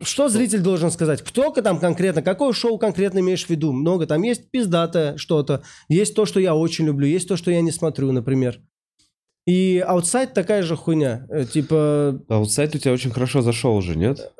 Speaker 2: что зритель должен сказать? Кто там конкретно, какое шоу конкретно имеешь в виду? Много, там есть пиздатое что-то, есть то, что я очень люблю, есть то, что я не смотрю, например. И Outside такая же хуйня. Э, Типа,
Speaker 1: Outside у тебя очень хорошо зашел уже, нет?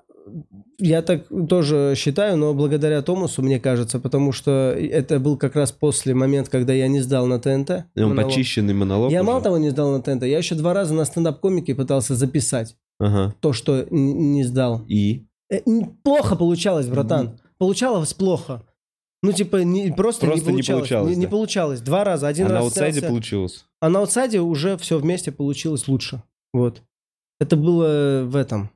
Speaker 2: я так тоже считаю, но благодаря Томасу, мне кажется, потому что это был как раз после момента, когда я не сдал на ТНТ.
Speaker 1: И он
Speaker 2: монолог.
Speaker 1: почищенный монолог
Speaker 2: Я
Speaker 1: уже?
Speaker 2: мало того не сдал на ТНТ, я еще два раза на стендап-комике пытался записать
Speaker 1: Ага.
Speaker 2: то, что не сдал.
Speaker 1: И?
Speaker 2: Э, Плохо получалось, братан. Получалось плохо. Ну, типа, не, просто,
Speaker 1: Просто не
Speaker 2: не получалось.
Speaker 1: получалось,
Speaker 2: Не, не
Speaker 1: да.
Speaker 2: получалось. Два раза. Один
Speaker 1: а на
Speaker 2: раз
Speaker 1: аутсайде
Speaker 2: снялся-
Speaker 1: получилось.
Speaker 2: А на аутсайде уже все вместе получилось лучше. Вот. Это было в этом.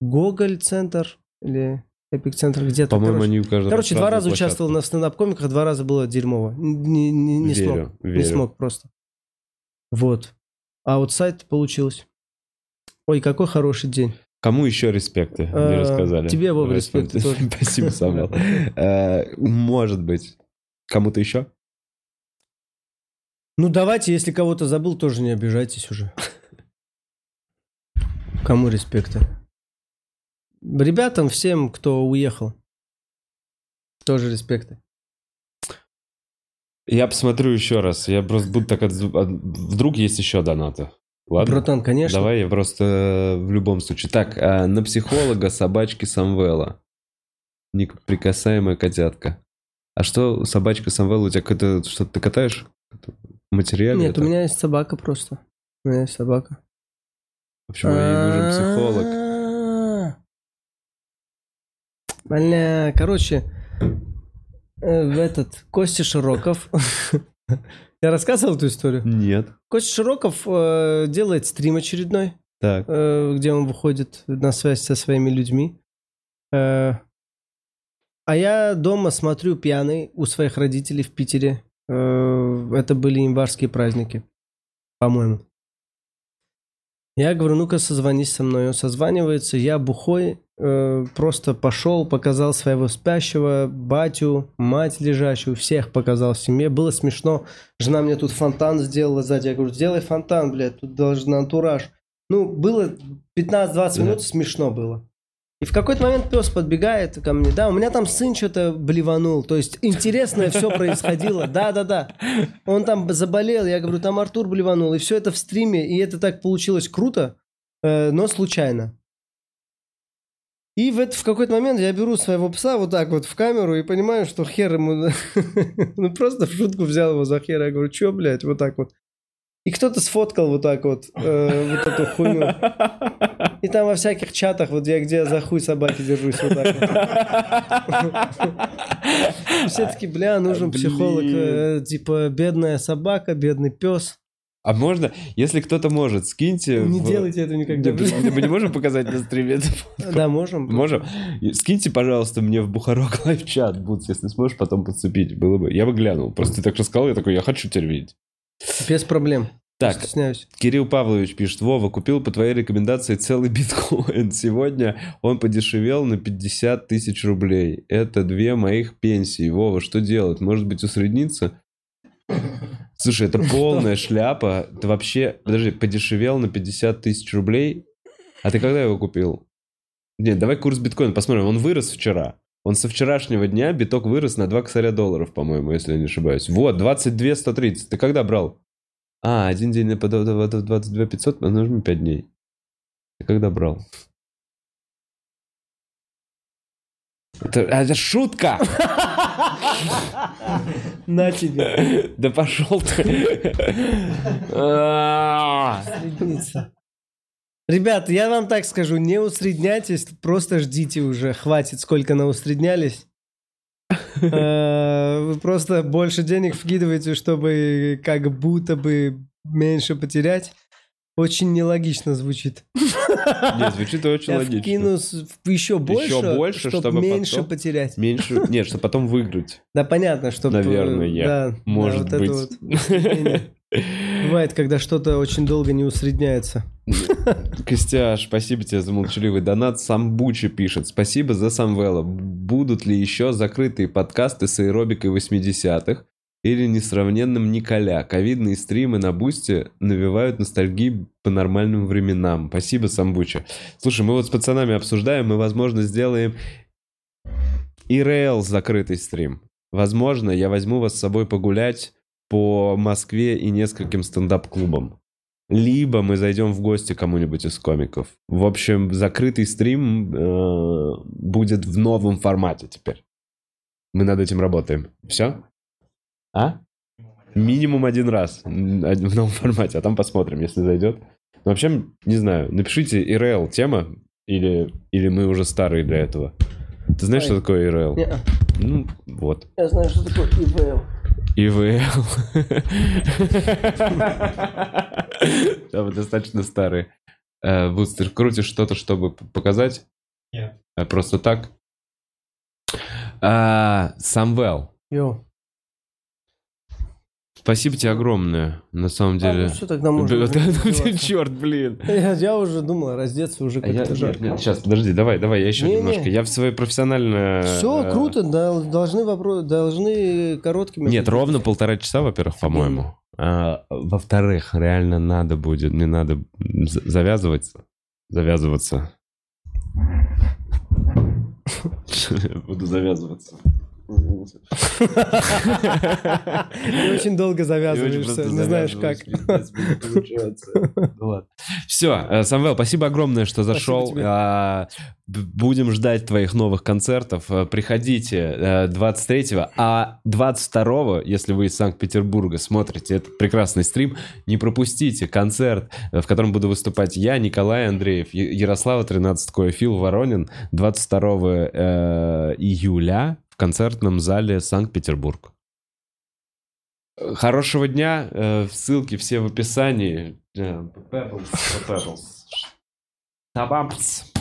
Speaker 2: Гоголь центр или Эпик центр где-то.
Speaker 1: По-моему,
Speaker 2: короче.
Speaker 1: они у каждого
Speaker 2: Короче, два раза
Speaker 1: площадки.
Speaker 2: участвовал на стендап-комиках, два раза было дерьмово. Не, не- не
Speaker 1: Верю,
Speaker 2: смог. Не
Speaker 1: верю.
Speaker 2: смог просто. Вот. А аутсайд получилось. Ой, какой хороший день.
Speaker 1: Кому еще респекты не
Speaker 2: Э,
Speaker 1: рассказали?
Speaker 2: тебе, Вова,
Speaker 1: Респект.
Speaker 2: респекты тоже.
Speaker 1: Спасибо, Самвел. Э, Может быть. Кому-то еще?
Speaker 2: Ну, давайте, если кого-то забыл, тоже не обижайтесь уже. Кому респекты? Ребятам, всем, кто уехал. Тоже респекты.
Speaker 1: Я посмотрю еще раз. Я просто буду так... от- Вдруг есть еще донаты. Ладно?
Speaker 2: Братан, конечно.
Speaker 1: Давай я просто э, в любом случае. Так, а, на психолога собачки Самвела. Неприкасаемая котятка. А что собачка Самвела? У тебя какое-то что-то ты катаешь? В материале?
Speaker 2: Нет,
Speaker 1: это?
Speaker 2: у меня есть собака просто. У меня есть собака.
Speaker 1: Почему ей нужен психолог?
Speaker 2: Бля, короче, э, в этот Костя Широков. Я рассказывал эту историю?
Speaker 1: Нет.
Speaker 2: Костя Широков э, делает стрим очередной,
Speaker 1: Так.
Speaker 2: э, где он выходит на связь со своими людьми. Э, а я дома смотрю пьяный у своих родителей в Питере. Э, это были январские праздники, по-моему. Я говорю, ну-ка созвонись со мной. Он созванивается, я бухой, э, просто пошел, показал своего спящего, батю, мать лежащую, всех показал в семье. Было смешно. Жена мне тут фонтан сделала сзади. Я говорю, сделай фонтан, блядь, тут должен антураж. Ну, было 15-20
Speaker 1: Да.
Speaker 2: минут, смешно было. И в какой-то момент пес подбегает ко мне. Да, у меня там сын что-то блеванул. То есть интересное все происходило. Да-да-да. Он там заболел. Я говорю, там Артур блеванул. И все это в стриме. И это так получилось круто, э, но случайно. И в, это, в какой-то момент я беру своего пса вот так вот в камеру и понимаю, что хер ему... ну просто в шутку взял его за хер. Я говорю, что, блядь, вот так вот. И кто-то сфоткал вот так вот, э, вот эту хуйню. И там во всяких чатах, вот я где за хуй собаки держусь вот так вот. Все таки бля, нужен психолог. э, Типа, бедная собака, бедный пес.
Speaker 1: А можно, если кто-то может, скиньте...
Speaker 2: Не
Speaker 1: в-
Speaker 2: делайте это никогда.
Speaker 1: Мы не можем показать на стриме?
Speaker 2: Да, можем.
Speaker 1: Можем? Скиньте, пожалуйста, мне в Бухарок лайв-чат, Бутс, если сможешь потом подцепить. Было бы. Я бы глянул. Просто ты так рассказал, я такой, я хочу теперь видеть.
Speaker 2: Без проблем.
Speaker 1: Так,
Speaker 2: Стесняюсь.
Speaker 1: Кирилл Павлович пишет, Вова, купил по твоей рекомендации целый биткоин. Сегодня он подешевел на 50 тысяч рублей. Это две моих пенсии. Вова, что делать? Может быть, усредниться? Слушай, это полная шляпа. Ты вообще, подожди, подешевел на 50 тысяч рублей? А ты когда его купил? Нет, давай курс биткоина посмотрим. Он вырос вчера. Он со вчерашнего дня биток вырос на 2 косаря долларов, по-моему, если я не ошибаюсь. Вот, 22 130. Ты когда брал? А, один день на 22 500, а нужно 5 дней. Ты когда брал? Это, а, это шутка!
Speaker 2: На тебе.
Speaker 1: Да пошел ты. А,
Speaker 2: Ребята, я вам так скажу, не усредняйтесь, просто ждите уже. Хватит, сколько на усреднялись. Э, Вы просто больше денег вкидываете, чтобы как будто бы меньше потерять. Очень нелогично звучит.
Speaker 1: Нет, звучит очень
Speaker 2: Я
Speaker 1: логично.
Speaker 2: вкину еще больше,
Speaker 1: больше,
Speaker 2: чтобы
Speaker 1: чтобы
Speaker 2: меньше
Speaker 1: потом-
Speaker 2: потерять.
Speaker 1: Меньше, нет, чтобы потом выиграть.
Speaker 2: Да, понятно, что...
Speaker 1: Наверное,
Speaker 2: да,
Speaker 1: может
Speaker 2: да, вот это
Speaker 1: быть.
Speaker 2: вот усреднение. Бывает, когда что-то очень долго не усредняется.
Speaker 1: Костяш, спасибо тебе за молчаливый донат. Самбучи пишет. Спасибо за Самвела. Будут ли еще закрытые подкасты с аэробикой 80-х или несравненным Николя? Ковидные стримы на Бусте навевают ностальгии по нормальным временам. Спасибо, Самбучи. Слушай, мы вот с пацанами обсуждаем, мы, возможно, сделаем ИРЛ закрытый стрим. Возможно, я возьму вас с собой погулять по Москве и нескольким стендап-клубам. Либо мы зайдем в гости кому-нибудь из комиков. В общем, закрытый стрим э, будет в новом формате теперь. Мы над этим работаем. Все? А? Минимум один раз в новом формате, а там посмотрим, если зайдет. Ну, вообще, не знаю, напишите ИРЛ тема, или, или мы уже старые для этого. Ты знаешь,
Speaker 2: Ой.
Speaker 1: что такое ИРЛ?
Speaker 2: Не-а.
Speaker 1: Ну, вот.
Speaker 2: Я знаю, что такое ИВЛ.
Speaker 1: ИВЛ. Да, вы достаточно старые. Э, Вуд, ты крутишь что-то, чтобы показать?
Speaker 3: Нет.
Speaker 1: А Просто так? А, Самвел,
Speaker 2: Йоу.
Speaker 1: Спасибо тебе огромное, на самом
Speaker 2: А,
Speaker 1: деле.
Speaker 2: ну все, тогда можно.
Speaker 1: Черт, блин.
Speaker 2: Я, я уже думал раздеться уже
Speaker 1: А
Speaker 2: как-то
Speaker 1: нет,
Speaker 2: жарко.
Speaker 1: нет, сейчас, подожди, давай, давай, я еще немножко. Я в своей профессионально...
Speaker 2: Все,
Speaker 1: э,
Speaker 2: круто, да, должны вопросы, должны короткими.
Speaker 1: Нет, ровно полтора часа, во-первых, по-моему. А, во-вторых, реально надо будет, мне надо з- завязываться. Завязываться. Буду завязываться.
Speaker 2: Ты очень долго завязываешься, не знаешь как.
Speaker 1: Все, Самвел, спасибо огромное, что зашел. А, Будем ждать твоих новых концертов. А, Приходите э, 23-го, а 22-го, если вы из Санкт-Петербурга смотрите этот прекрасный стрим, не пропустите концерт, э, в котором буду выступать я, Николай Андреев, Ярослава 13 Фил Воронин 22 э, июля концертном зале Санкт-Петербург. Хорошего дня. э, Ссылки все в описании. Pebbles, Pebbles. Табампс.